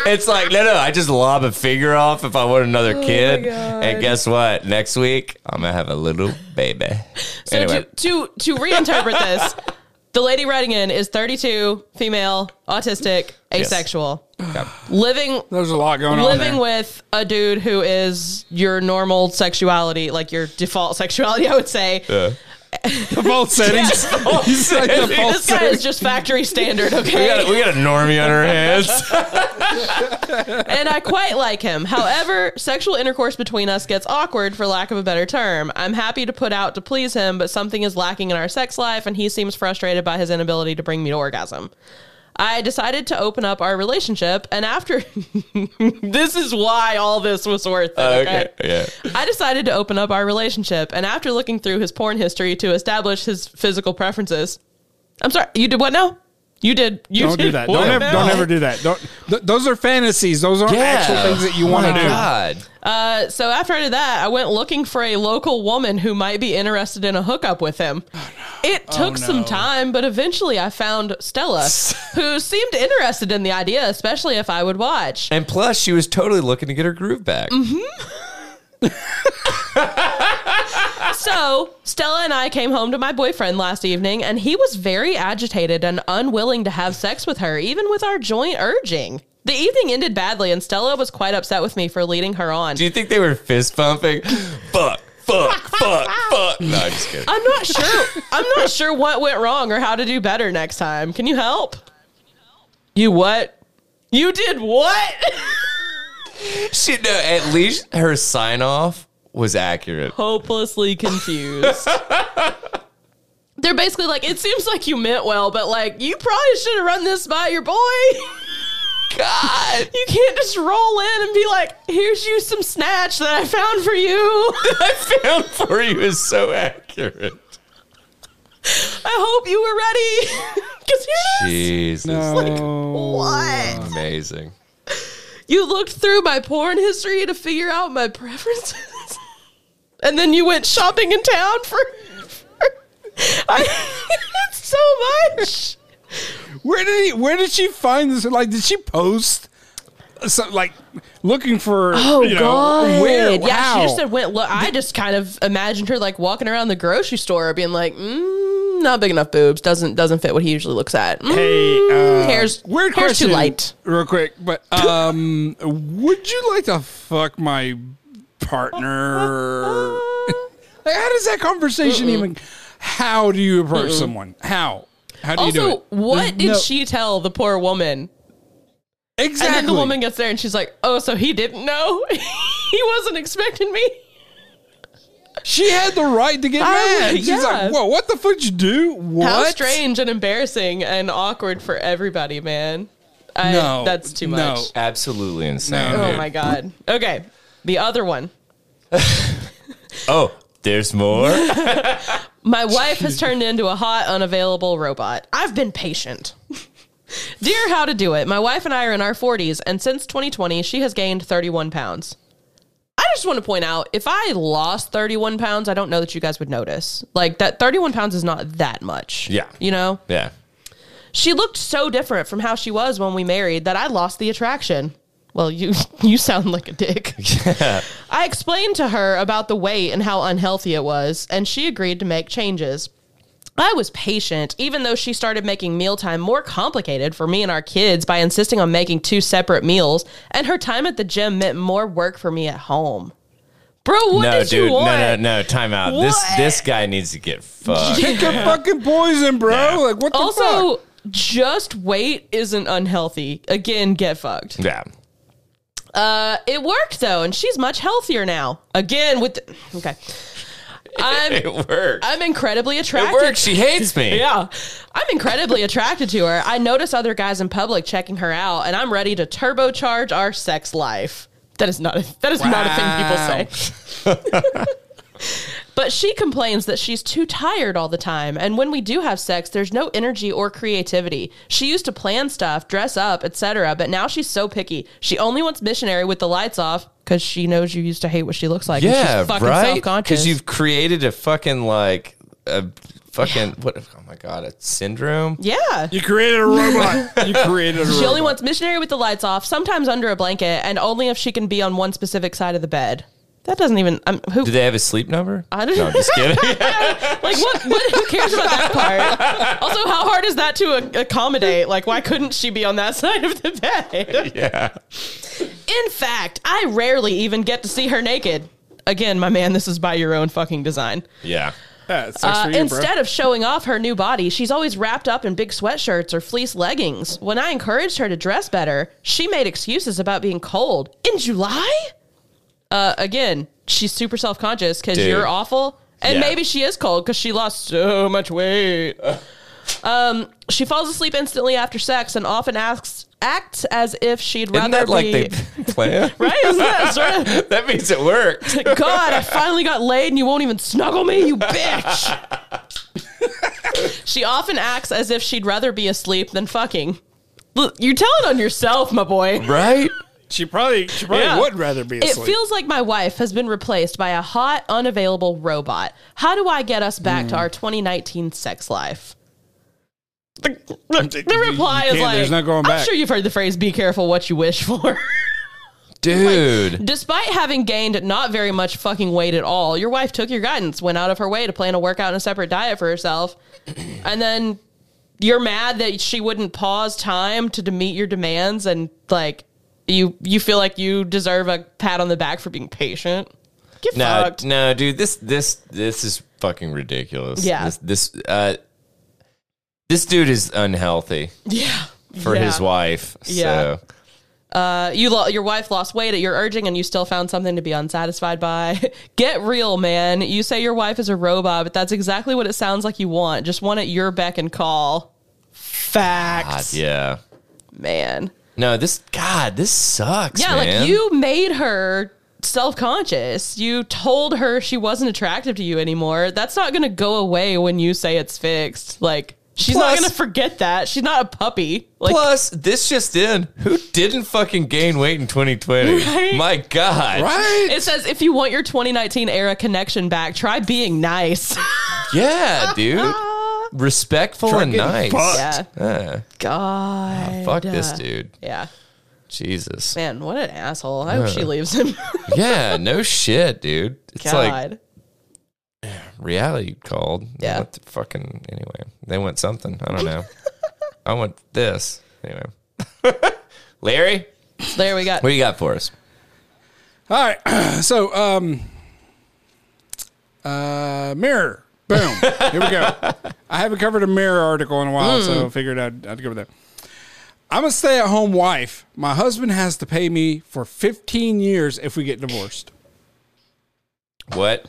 it's like no, no. I just lob a finger off if I want another kid, Oh God. and guess what? Next week I'm gonna have a little baby. So anyway, to, to to reinterpret this, the lady writing in is 32, female, autistic, asexual, okay. living There's a lot going on living there. with a dude who is your normal sexuality, like your default sexuality, I would say. Uh, Default settings. He's like default This guy settings. is just factory standard, we okay? got we got a normie on our hands. and I quite like him. However, sexual intercourse between us gets awkward, for lack of a better term. I'm happy to put out to please him, but something is lacking in our sex life, and he seems frustrated by his inability to bring me to orgasm. I decided to open up our relationship, and after this is why all this was worth it. Oh, okay. okay, yeah. I decided to open up our relationship, and after looking through his porn history to establish his physical preferences, I'm sorry, you did what now? You did. You Don't did do that. Don't ever, don't ever do that. Don't. Th- those are fantasies. Those aren't actual things that you Oh want to do. God. Uh, so after I did that, I went looking for a local woman who might be interested in a hookup with him. It took some Oh, no. time, but eventually I found Stella, who seemed interested in the idea, especially if I would watch. And plus, she was totally looking to get her groove back. So Stella and I came home to my boyfriend last evening, and he was very agitated and unwilling to have sex with her, even with our joint urging. The evening ended badly, and Stella was quite upset with me for leading her on. Do you think they were fist pumping? fuck, fuck, fuck, fuck. No, I'm just kidding. I'm not sure. I'm not sure what went wrong or how to do better next time. Can you help? You what? You did what? She, no, at least her sign off was accurate. Hopelessly confused. They're basically like, it seems like you meant well, but like, you probably should have run this by your boy. God, You can't just roll in and be like, here's you some snatch that I found for you. I found for you is so accurate. I hope you were ready. Because here it is. Jesus, No. What? amazing. You looked through my porn history to figure out my preferences, and then you went shopping in town for. for I, it's so much. Where did he? Where did she find this? Like, did she post? So, like, looking for. Oh you know, God! Where? Yeah, she just said went. Look, I just kind of imagined her like walking around the grocery store, being like, mm, "Not big enough boobs. Doesn't doesn't fit what he usually looks at." Mm, Hey, uh, hair's weird hair's question, too light. Real quick, but um, would you like to fuck my partner? like, how does that conversation even? How do you approach someone? How? How do you do Also, it? what There's did no- she tell the poor woman? exactly? And then the woman gets there and she's like, "Oh, so he didn't know? he wasn't expecting me." she had the right to get I- mad. She's yeah. like, "Whoa, what the fuck did you do? What? How strange and embarrassing and awkward for everybody, man. I, No, that's too no. much. Absolutely insane. No. Oh dude. my god. Okay. The other one. Oh, there's more. My wife has turned into a hot, unavailable robot. I've been patient. Dear How to Do It, my wife and I are in our 40s, and since 2020, she has gained 31 pounds. I just want to point out if I lost 31 pounds, I don't know that you guys would notice. Like, that 31 pounds is not that much. Yeah. You know? yeah. She looked so different from how she was when we married that I lost the attraction. Well, you you sound like a dick. I explained to her about the weight and how unhealthy it was, and she agreed to make changes. I was patient, even though she started making mealtime more complicated for me and our kids by insisting on making two separate meals, and her time at the gym meant more work for me at home. Bro, what no, did dude. you want? No, no, no. Time out. This What? this guy needs to get fucked. Pick your fucking poison, bro. Yeah. Like what the Also, fuck? just weight isn't unhealthy. Again, get fucked. yeah. Uh, it worked though, and she's much healthier now. Again, with the, okay, I'm It worked. I'm incredibly It attracted. worked. She hates me. Yeah, I'm incredibly attracted to her. I notice other guys in public checking her out, and I'm ready to turbocharge our sex life. That is not a, that is not a thing people say. But she complains that she's too tired all the time, and when we do have sex, there's no energy or creativity. She used to plan stuff, dress up, etc., but now she's so picky. She only wants missionary with the lights off because she knows you used to hate what she looks like. and Yeah, she's fucking right. Because you've created a fucking like a fucking what? Oh my god, a syndrome. yeah. You created a robot. you created a robot. She only wants missionary with the lights off, sometimes under a blanket, and only if she can be on one specific side of the bed. That doesn't even. Um, who? Do they have a sleep number? I don't know. I'm just kidding. like what, what? Who cares about that part? Also, how hard is that to a- accommodate? Like, why couldn't she be on that side of the bed? yeah. In fact, I rarely even get to see her naked. Again, my man, this is by your own fucking design. Yeah, Yeah. it sucks Uh, for you, instead bro. of showing off her new body, she's always wrapped up in big sweatshirts or fleece leggings. When I encouraged her to dress better, she made excuses about being cold. In July? Uh, again, she's super self conscious because Dude. you're awful. And Yeah. maybe she is cold because she lost so much weight. Um, she falls asleep instantly after sex and often asks acts as if she'd rather Isn't that like be they plan? right. Isn't that sort of that means it worked. God, I finally got laid and you won't even snuggle me, you bitch. she often acts as if she'd rather be asleep than fucking. Look, You're telling on yourself, my boy. Right? She probably she probably Yeah. would rather be asleep. It feels like my wife has been replaced by a hot, unavailable robot. How do I get us back to Hmm. our 2019 sex life? The, the- the reply is like, there's no going back. I'm sure you've heard the phrase, be careful what you wish for. Dude. Despite having gained not very much fucking weight at all, your wife took your guidance, went out of her way to plan a workout and a separate diet for herself, and then you're mad that she wouldn't pause time to meet your demands, and like you you feel like you deserve a pat on the back for being patient. Get No, fucked. no, dude. This this this is fucking ridiculous. Yeah. This this uh this dude is unhealthy Yeah. for Yeah. his wife. Yeah. So Uh, you lo- your wife lost weight at your urging, and you still found something to be unsatisfied by. Get real, man. You say your wife is a robot, but that's exactly what it sounds like you want. Just one at your beck and call. God, Facts, yeah. man. No, this God, this sucks. Yeah, man. like you made her self conscious. You told her she wasn't attractive to you anymore. That's not going to go away when you say it's fixed. Like she's not going to forget that. She's not a puppy. Like Plus, this just in: who didn't fucking gain weight in 2020? Right? My God, right? it says if you want your 2019 era connection back, try being nice. Yeah, dude, respectful and getting nice. fucked. yeah. Uh, God. fuck this dude. Yeah. Jesus. Man, what an asshole. I hope she leaves him. Yeah, no shit, dude. It's like reality called. Yeah. went to fucking anyway. They went something. I don't know. I want this anyway. Larry, there we got. what do you got for us? All right. So, um, uh, mirror. Boom. Here we go. I haven't covered a mirror article in a while, so I figured I'd, I'd cover that. I'm a stay at home wife. My husband has to pay me for 15 years if we get divorced. What?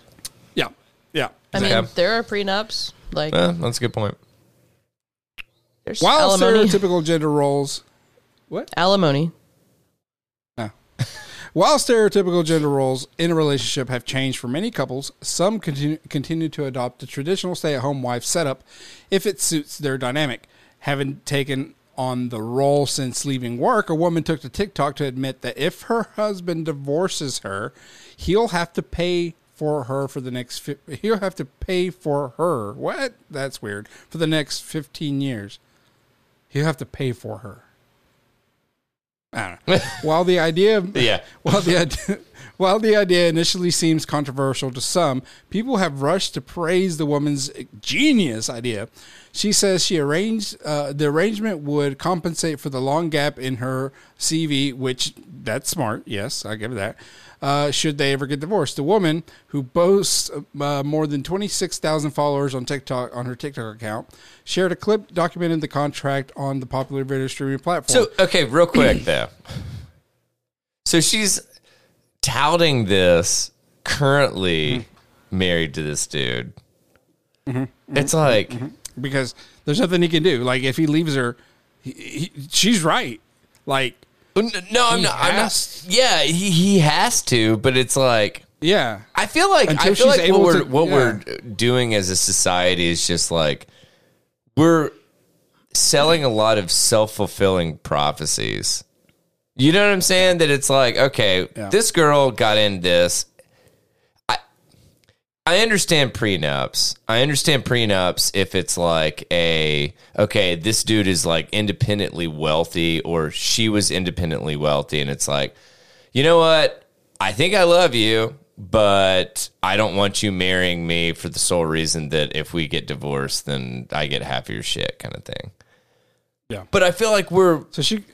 Yeah. Yeah. I mean, Yeah. there are prenups. Like, Uh, that's a good point. there's While alimony. stereotypical gender roles. What? alimony. No. While stereotypical gender roles in a relationship have changed for many couples, some continue, continue to adopt the traditional stay at home wife setup if it suits their dynamic. Having taken on the role since leaving work, a woman took to TikTok to admit that if her husband divorces her, he'll have to pay for her for the next fi- he'll have to pay for her. What? That's weird. For the next 15 years. He'll have to pay for her. I don't know. While the idea Yeah. while the idea, while the idea initially seems controversial to some, people have rushed to praise the woman's genius idea. She says she arranged uh, the arrangement would compensate for the long gap in her CV, which that's smart. Yes, I give her that. Uh, should they ever get divorced, the woman who boasts uh, more than twenty six thousand followers on TikTok on her TikTok account shared a clip documenting the contract on the popular video streaming platform. So okay, real quick though. So she's touting this currently married to this dude. It's like because there's nothing he can do. Like if he leaves her, he, he, she's right. Like no, I'm not, I'm not. Yeah, he he has to, but it's like yeah, I feel like Until I feel she's like able what we're to- what yeah. we're doing as a society is just like we're selling a lot of self fulfilling prophecies. You know what I'm saying? That it's like, okay, Yeah. this girl got in this. I understand prenups. I understand prenups if it's like a okay, this dude is like independently wealthy or she was independently wealthy and it's like, you know what? I think I love you, but I don't want you marrying me for the sole reason that if we get divorced, then I get half of your shit kind of thing. yeah. But I feel like we're So she,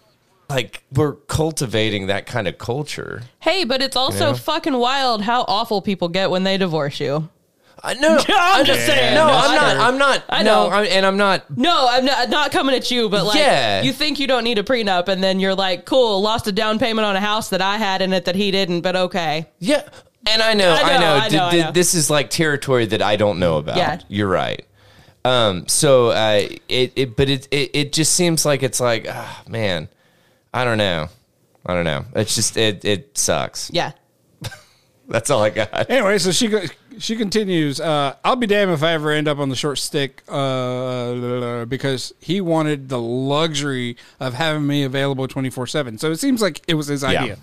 like we're cultivating that kind of culture. Hey, but it's also know? fucking wild how awful people get when they divorce you. I know. I'm just saying. No, No, I'm not. I'm not. I No, know. I'm, and I'm not. No, I'm not, not coming at you, but like, Yeah. you think you don't need a prenup, and then you're like, cool, lost a down payment on a house that I had in it that he didn't, but okay. Yeah, and I know. I I know, know. I know, I know. This is like territory that I don't know about. Yeah. you're right. Um. So, uh, it. it but it, it. It just seems like it's like, ah, man. I don't know. I don't know. It's just it. It sucks. Yeah. That's all I got. anyway, so she go, she continues. Uh, I'll be damned if I ever end up on the short stick uh, because he wanted the luxury of having me available twenty four seven. So it seems like it was his Yeah.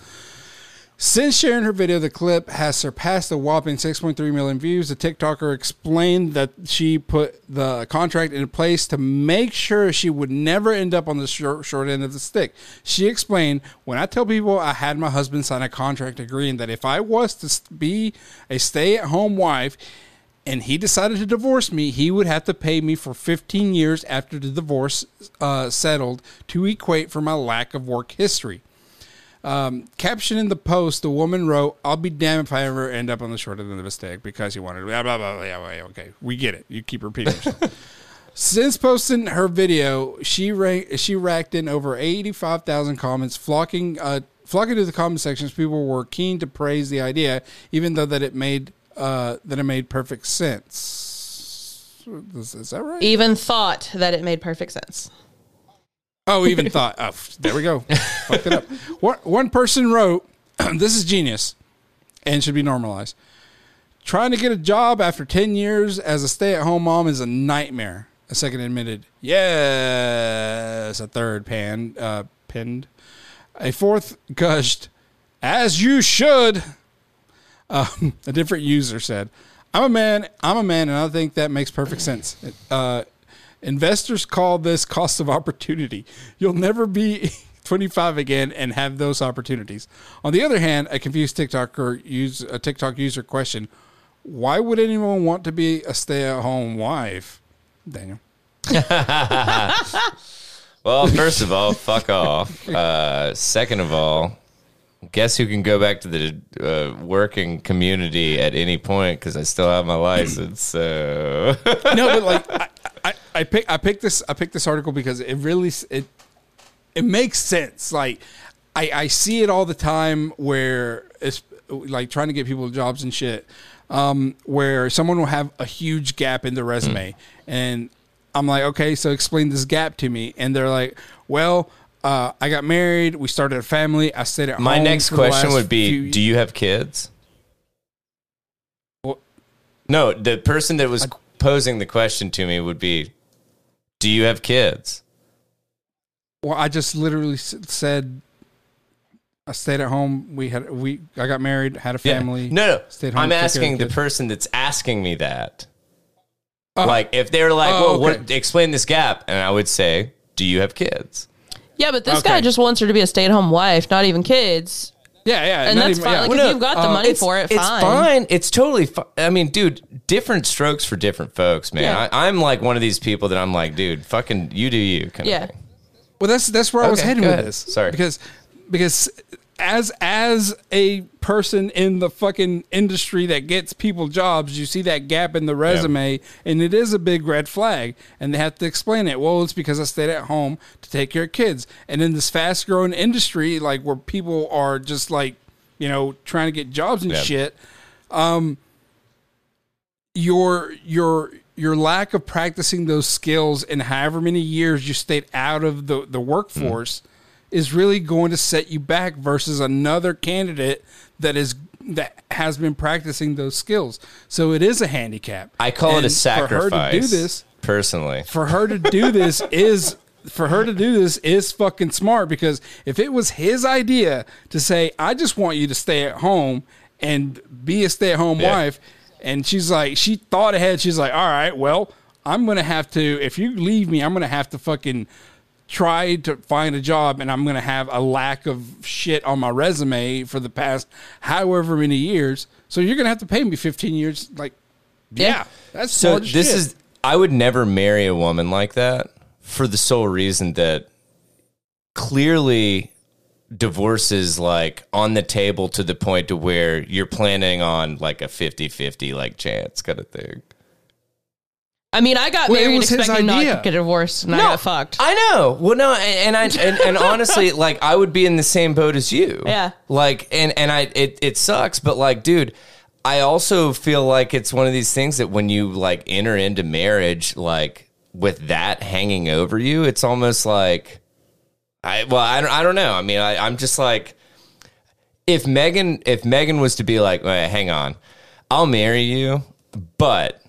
Since sharing her video, the clip has surpassed a whopping 6.3 million views. The TikToker explained that she put the contract in place to make sure she would never end up on the short, short end of the stick. She explained, When I tell people I had my husband sign a contract agreeing that if I was to be a stay at home wife, and he decided to divorce me, he would have to pay me for 15 years after the divorce uh, settled to equate for my lack of work history. Um, caption in the post, the woman wrote, "I'll be damned if I ever end up on the short end of the stick because you wanted blah blah blah." blah, blah, blah. Okay, we get it. You keep repeating. Since posting her video, she ra- she racked in over eighty five thousand comments, flocking uh, flocking to the comment sections. People were keen to praise the idea, even though that it made uh, that it made perfect sense. Is, is that right? Even thought that it made perfect sense. Oh, even thought. Oh, there we go. Fucked it up. One, one person wrote, "This is genius, and should be normalized. Trying to get a job after ten years as a stay-at-home mom is a nightmare." A second admitted, "Yes." A third pan uh, pinned. A fourth gushed, "As you should." Um, a different user said, "I'm a man. I'm a man, and I think that makes perfect sense." Uh, investors call this cost of opportunity. You'll never be 25 again and have those opportunities. On the other hand, a confused TikToker use a TikTok user question: Why would anyone want to be a stay-at-home wife? Daniel. Well, first of all, fuck off. Uh, second of all, guess who can go back to the uh, working community at any point because I still have my license. So no, but like I, I, I pick I picked this I picked this article because it really it it makes sense. Like I I see it all the time where it's like trying to get people jobs and shit. Um, where someone will have a huge gap in their resume, and I'm like, okay, so explain this gap to me, and they're like, well. Uh, I got married. We started a family. I stayed at My next question would be: Do you have kids? Well- No, the person that was posing the question to me would be: Do you have kids? Well, I just literally said I stayed at home. We had we. I got married, had a Yeah. family. No, no. stayed home, I'm took care of asking the person that's asking me that. Oh. like, if they're like, Oh, "Well, okay. what? Explain this gap," and I would say, "Do you have kids?" Yeah, but this Okay. guy just wants her to be a stay at home wife, not even kids. Yeah, yeah, And that's even- fine. yeah. Like, Well, if no, you've got the uh, money it's, for it, it's fine. fine. It's totally fine. I mean, dude, different strokes for different folks, man. Yeah. I, I'm like one of these people that I'm like, dude, fucking, you do you. Kind Yeah. Of thing. Well, that's that's where I was Okay, heading with this. Sorry. because because as as a person in the fucking industry that gets people jobs, you see that gap in the resume, and it is a big red flag. And they have to explain it. Well, it's because I stayed at home to take care of kids. And in this fast growing industry, like where people are just like you know trying to get jobs and shit, um, your your your lack of practicing those skills and however many years you stayed out of the, the workforce is really going to set you back versus another candidate that is that has been practicing those skills. So it is a handicap. I call it a sacrifice. For her to do this, personally. for her to do this is for her to do this is fucking smart because if it was his idea to say I just want you to stay at home and be a stay at home Yeah. wife and she's like she thought ahead she's like all right well I'm going to have to if you leave me I'm going to have to fucking try to find a job and I'm going to have a lack of shit on my resume for the past however many years so you're going to have to pay me 15 years like yeah, Yeah. that's So this shit. is I would never marry a woman like that for the sole reason that clearly divorce is like on the table to the point to where you're planning on like a 50-50 like chance kind of thing. I mean, I got Well, it married was his expecting not idea. to get divorced, and I got fucked. I know. Well, no, and, and I and, and honestly, like I would be in the same boat as you. Yeah. Like, and and I it it sucks, but like, dude, I also feel like it's one of these things that when you like enter into marriage, like with that hanging over you, it's almost like, I well, I don't I don't know. I mean, I, I'm just like, if Megan if Megan was to be like, "Wait, hang on, I'll marry you, but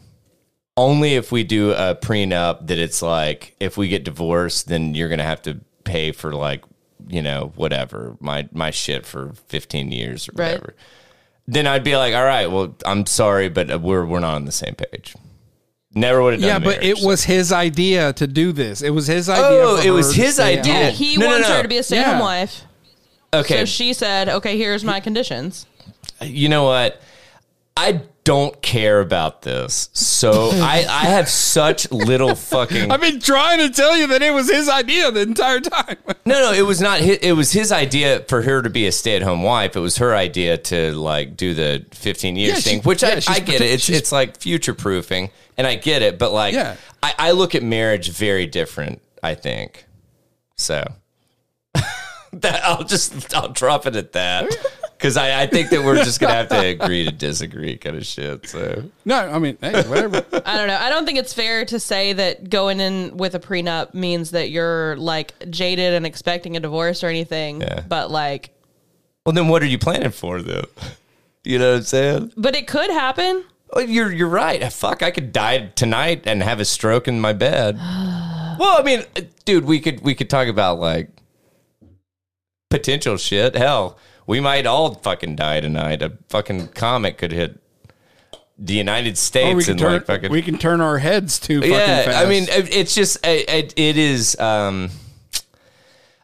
only if we do a prenup that it's like if we get divorced then you're gonna have to pay for like you know whatever my my shit for 15 years or Right. whatever then i'd be like all right well i'm sorry but we're we're not on the same page never would have done it. Yeah, the but marriage. it was his idea to do this. It was his idea. Oh, it was his idea. home. He No, no, wants no. her to be a stay at home Yeah. wife. okay So she said, okay, here's my conditions. you know what i don't care about this so i i have such little fucking I've been trying to tell you that it was his idea the entire time. No, no, it was not. His, it was his idea for her to be a stay-at-home wife. It was her idea to like do the 15 years Yeah, she- thing, which yeah, I, I get it. It's it's like future-proofing, and I get it. But like, Yeah. I, I look at marriage very different. I think so. that I'll just I'll drop it at that because I, I think that we're just gonna have to agree to disagree, kind of shit. So no, I mean, hey, whatever. I don't know. I don't think it's fair to say that going in with a prenup means that you're like jaded and expecting a divorce or anything. Yeah. But like, well, then what are you planning for though? You know what I'm saying? but it could happen. Well, you're you're right. Fuck, I could die tonight and have a stroke in my bed. well, I mean, dude, we could we could talk about like potential shit. Hell, we might all fucking die tonight. A fucking comet could hit the United States we and turn like fucking we can turn our heads too fucking yeah. fast. I mean, it's just it, it, it is. Um,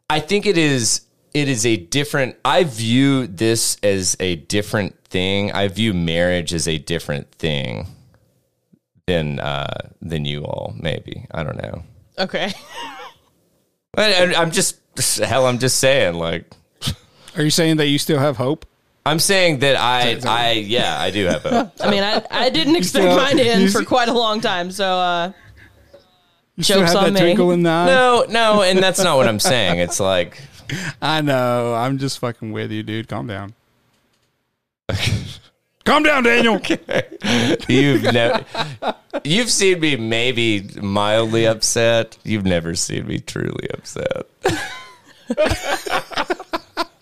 I think it is. It is a different. I view this as a different thing. I view marriage as a different thing than uh, than you all. Maybe I don't know. Okay. I, I- I'm just hell. I'm just saying. Like are you saying that you still have hope? I'm saying that I I yeah I do have hope. I mean, I, I didn't expect still- mine to you end for see- quite a long time. So, uh, You still Joke's have on that me. twinkle in the eye? No, no, and that's not what I'm saying. It's like I know. I'm just fucking with you, dude. Calm down. Calm down, Daniel. You've never you've seen me maybe mildly upset. You've never seen me truly upset.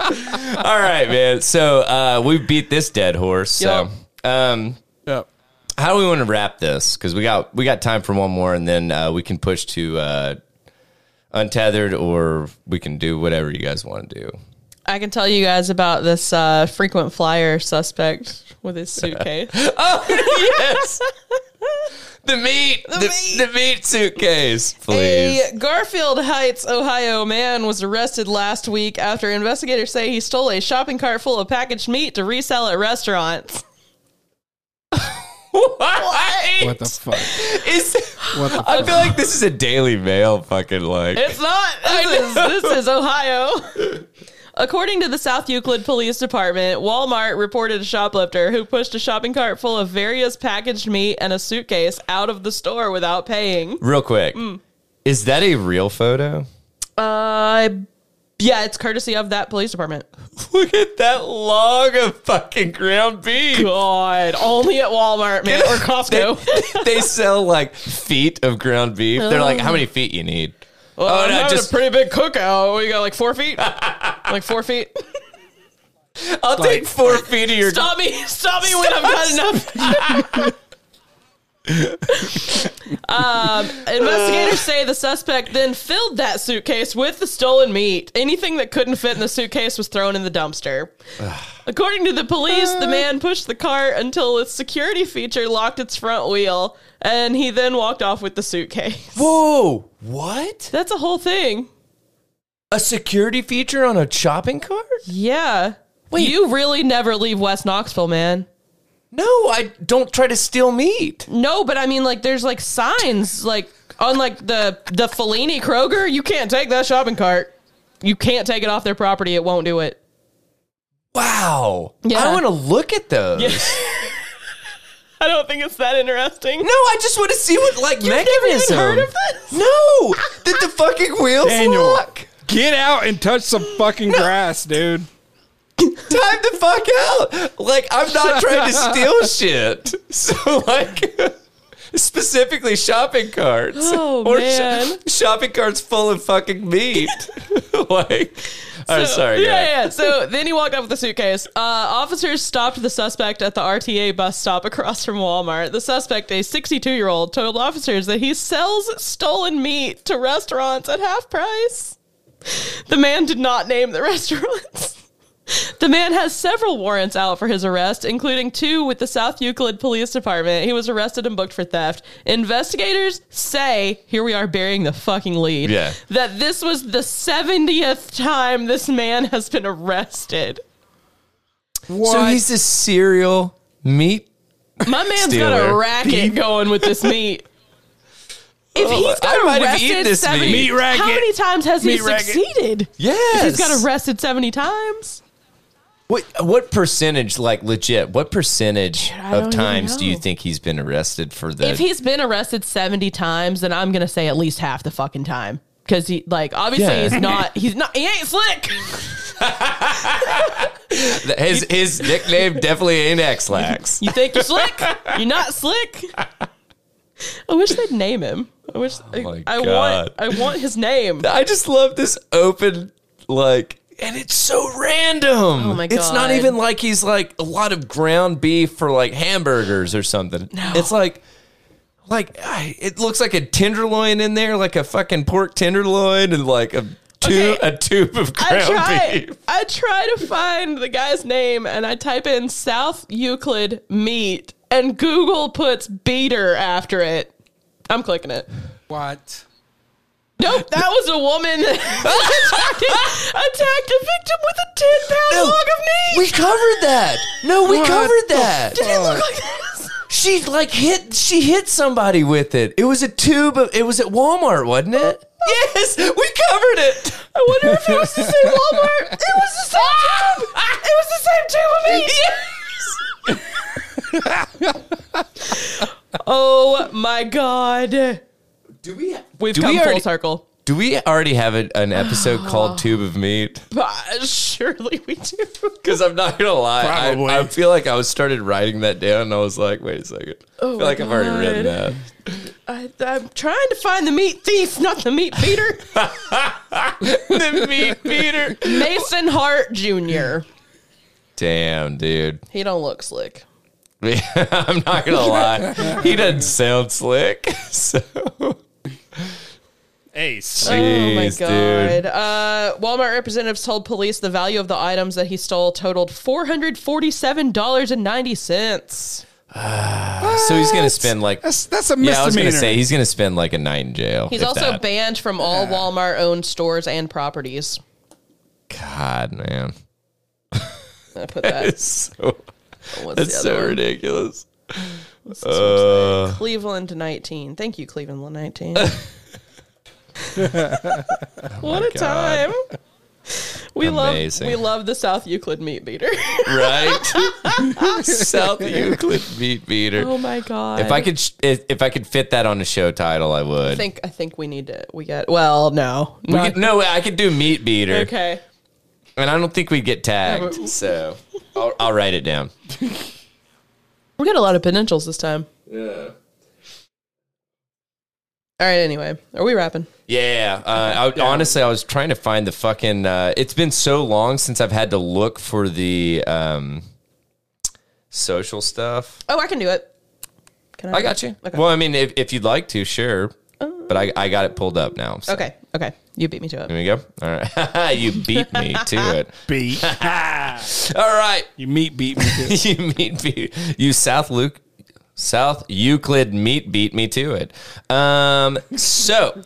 All right, man. So uh, we beat this dead horse. So, um, Yep. how do we want to wrap this? Because we got we got time for one more, and then uh, we can push to uh, untethered, or we can do whatever you guys want to do. I can tell you guys about this uh, frequent flyer suspect with his suitcase. Oh yes. The meat, the, meat. the meat suitcase, please. A Garfield Heights, Ohio man was arrested last week after investigators say he stole a shopping cart full of packaged meat to resell at restaurants. Why? What the fuck? Is, What the I fuck? feel like this is a Daily Mail fucking like. It's not. This is, this is Ohio. According to the South Euclid Police Department, Walmart reported a shoplifter who pushed a shopping cart full of various packaged meat and a suitcase out of the store without paying. Real quick, Mm. is that a real photo? Uh, yeah, it's courtesy of that police department. Look at that log of fucking ground beef. God, only at Walmart, man, or They, Costco. they sell like feet of ground beef. They're like, how many feet you need? Well, Oh, I'm no, having just- a pretty big cookout. We got like four feet, like four feet. I'll take four feet of your. Stop me! Stop me when I've had enough. um, investigators say the suspect then filled that suitcase with the stolen meat. Anything that couldn't fit in the suitcase was thrown in the dumpster. According to the police, the man pushed the cart until its security feature locked its front wheel, and he then walked off with the suitcase. Whoa! What? That's a whole thing. A security feature on a shopping cart? Yeah. Wait. You really never leave West Knoxville, man. No, I don't try to steal meat. No, but I mean, like, there's like signs, like on like the the Fellini Kroger. You can't take that shopping cart. You can't take it off their property. It won't do it. Wow. Yeah. I want to look at those. I don't think it's that interesting. No, I just want to see what like You've never mechanism. even heard of this? No, did the fucking wheels Daniel. lock? Get out and touch some fucking grass, dude. Time the fuck out. Like I'm not trying to steal shit. So like specifically shopping carts. Oh, or man. shopping carts full of fucking meat. like I'm sorry. Yeah, ahead. yeah. So then he walked off with the suitcase. Uh, officers stopped the suspect at the RTA bus stop across from Walmart. The suspect, a 62 year old, told officers that he sells stolen meat to restaurants at half price. The man did not name the restaurants. The man has several warrants out for his arrest, including two with the South Euclid Police Department. He was arrested and booked for theft. Investigators say, here we are burying the fucking lead, Yeah. that this was the 70th time this man has been arrested. What? So he's a serial meat. My man's got Stealer. a racket going with this meat. If he's I got might have eaten arrested this 70, meat. Meat how many times has he Meat racket. succeeded? Yes. He's got arrested 70 times. What what percentage, like legit, what percentage I don't of times do you think he's been arrested for the If he's been arrested 70 times, then I'm going to say at least half the fucking time. Because he, like, obviously Yeah. he's not, he's not, he ain't slick. his his nickname definitely ain't X-Lax. You think you're slick? You're not slick. I wish they'd name him. I wish, Oh my I, I want, I want his name. I just love this open like and it's so random. Oh my It's not even like he's like a lot of ground beef for like hamburgers or something. No. It's like like it looks like a tenderloin in there, like a fucking pork tenderloin and like a tube Okay. a tube of I ground try. beef. I try to find the guy's name, and I type in South Euclid meat, and Google puts beater after it. I'm clicking it. what? Nope, that was a woman that attacked, attacked a victim with a ten pound No, log of meat. We covered that. No, we What covered the that. Did it look like this? She like hit she hit somebody with it. It was a tube of it was at Walmart, wasn't it? Yes, we covered it. I wonder if it was the same Walmart. It was the same tube. It was the same tube of meat. Oh my god. Do we We've do come we full circle. Do we already have a, an episode called Tube of Meat? But uh, surely we do. Because I'm not gonna lie, I, Probably. I feel like I was started writing that down, and I was like, wait a second, I oh feel Oh my like I've already God. written that. I, I'm trying to find the meat thief, not the meat beater. the meat beater. Mason Hart Jr. Damn, dude. He don't look slick. I'm not gonna lie. He doesn't sound slick. So Ace. oh my god! dude. Uh, Walmart representatives told police the value of the items that he stole totaled four hundred forty-seven dollars and ninety cents. So he's gonna spend like That's that's a yeah. I was gonna say he's gonna spend like a night in jail. He's also that. banned from all Walmart-owned stores and properties. God, man, I put that. it's so What's that's so one? ridiculous. Uh, Cleveland 19. Thank you, Cleveland 19. what a oh God. time. We Amazing. love we love the South Euclid meat beater. right? South Euclid meat beater. oh my god. If I could, sh- if, if I could fit that on a show title, I would. I think I think we need to we get well, no. we Not- could, no, I could do meat beater, okay. and I don't think we'd get tagged. so I'll, I'll write it down. We got a lot of potentials this time. Yeah. All right, anyway. Are we wrapping? Yeah, uh, I, honestly, I was trying to find the fucking. Uh, it's been so long since I've had to look for the um, social stuff. Oh, I can do it. Can I? I got you. Okay. Well, I mean, if, if you'd like to, sure. But I, I got it pulled up now. so. Okay. Okay. You beat me to it. Here we go. All right. you beat me to it. beat. All right. you meat beat me too. you meat beat you South Luke South Euclid meat beat me to it. Um, so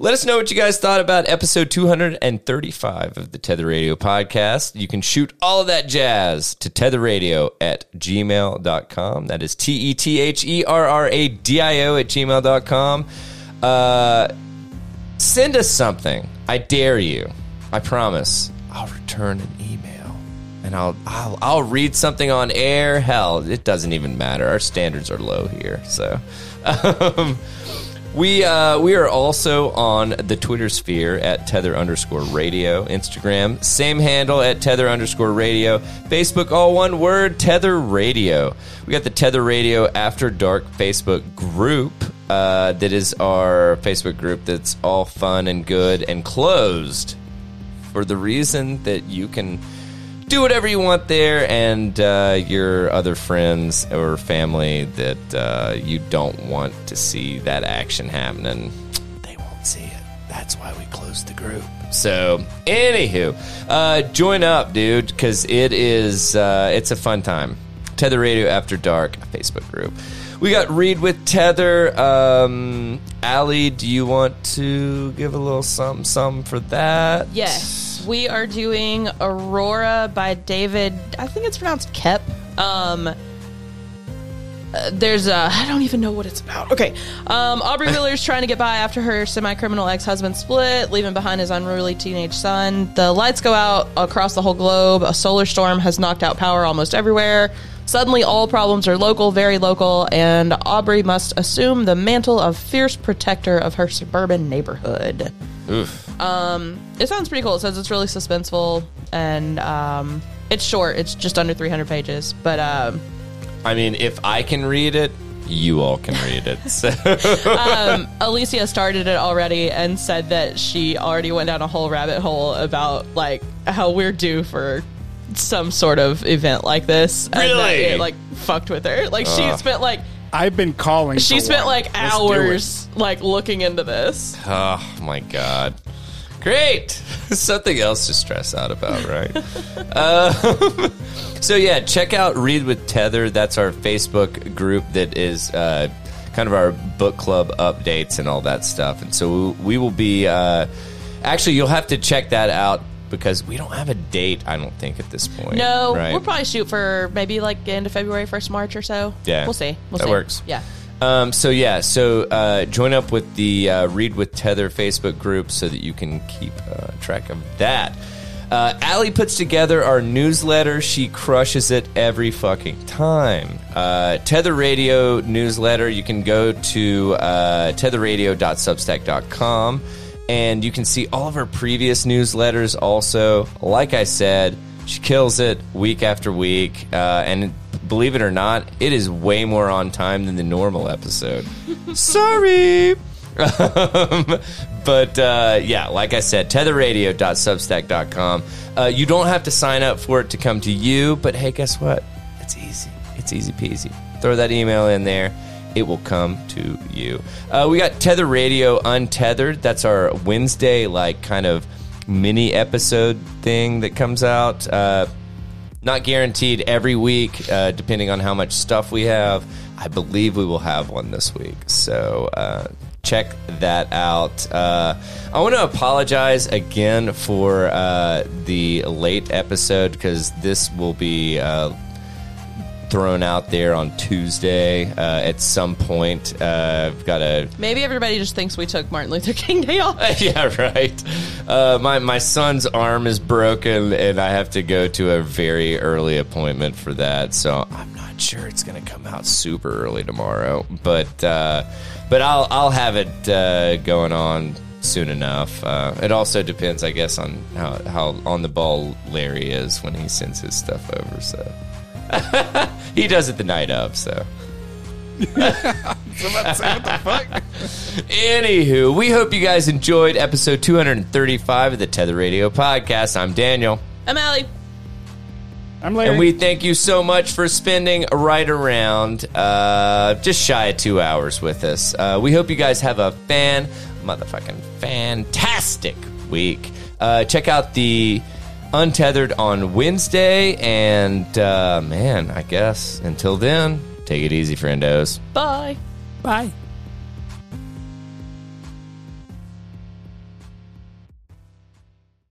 let us know what you guys thought about episode 235 of the Tether Radio podcast. You can shoot all of that jazz to tetherradio at gmail.com. That is T E T H E R R A D I O at gmail.com. Uh, send us something. I dare you. I promise. I'll return an and I'll I'll I'll read something on air. Hell, it doesn't even matter. Our standards are low here, so. Um, we uh, we are also on the Twitter sphere at tether underscore radio, Instagram same handle at tether underscore radio, Facebook all one word tether radio. We got the Tether Radio After Dark Facebook group uh, that is our Facebook group that's all fun and good and closed for the reason that you can do whatever you want there, and uh, your other friends or family that uh, you don't want to see that action happening, they won't see it. That's why we closed the group. So, anywho, uh, join up, dude, because it is uh, it's a fun time. Tether Radio After Dark Facebook group. We got Read with Tether. Um, Allie, do you want to give a little something, something for that? Yes, we are doing Aurora by David. I think it's pronounced Koepp. Um, uh, there's a I don't even know what it's about. Okay, um, Aubrey Wheeler's trying to get by after her semi-criminal ex-husband split, leaving behind his unruly teenage son. The lights go out across the whole globe. A solar storm has knocked out power almost everywhere. Suddenly, all problems are local, very local, and Aubrey must assume the mantle of fierce protector of her suburban neighborhood. Oof. Um, It sounds pretty cool. It says it's really suspenseful and um, it's short. It's just under 300 pages. But um, I mean, if I can read it, you all can read it. So, Alicia started it already and said that she already went down a whole rabbit hole about like how we're due for some sort of event like this. And that Really? it like fucked with her. Like she spent like I've been calling. she for spent one. like Let's do hours like looking into this. oh my god, great! Something else to stress out about, right? um, so yeah, check out Read with Tether. That's our Facebook group that is. Uh, Kind of our book club updates and all that stuff, and so we will be. Uh, actually, you'll have to check that out because we don't have a date. I don't think at this point. No, right? we'll probably shoot for maybe like end of February, first March or so. Yeah. we'll see. We'll That see. works. Yeah. Um, so yeah, so uh, join up with the uh, Read with Tether Facebook group so that you can keep uh, track of that. Uh, Allie puts together our newsletter. She crushes it every fucking time. Uh, Tether Radio newsletter. You can go to uh, tetherradio.substack.com and you can see all of her previous newsletters. Also, like I said, she kills it week after week. Uh, and believe it or not, it is way more on time than the normal episode. Sorry. Um, but uh, yeah, like I said, tetherradio.substack.com. Uh, you don't have to sign up for it to come to you, but hey, guess what? It's easy. It's easy peasy. Throw that email in there. It will come to you. Uh, we got Tether Radio Untethered. That's our Wednesday, like, kind of mini episode thing that comes out. Uh, not guaranteed every week, uh, depending on how much stuff we have. I believe we will have one this week. So uh, check that out. Uh, I want to apologize again for uh, the late episode because this will be uh, thrown out there on Tuesday uh, at some point. Uh, I've got to Maybe everybody just thinks we took Martin Luther King Day off. yeah, right. Uh, my my son's arm is broken, and I have to go to a very early appointment for that. So I'm not sure it's going to come out super early tomorrow, but uh, but I'll I'll have it uh, going on soon enough. Uh, it also depends, I guess, on how how on the ball Larry is when he sends his stuff over. So he does it the night of. So. Anywho, we hope you guys enjoyed episode 235 of the Tether Radio podcast. I'm Daniel. I'm Allie. I'm Larry. And we thank you so much for spending right around uh, just shy of two hours with us. Uh, we hope you guys have a fan, motherfucking fantastic week. Uh, check out the Untethered on Wednesday. And uh, man, I guess until then, take it easy, friendos. Bye. Bye.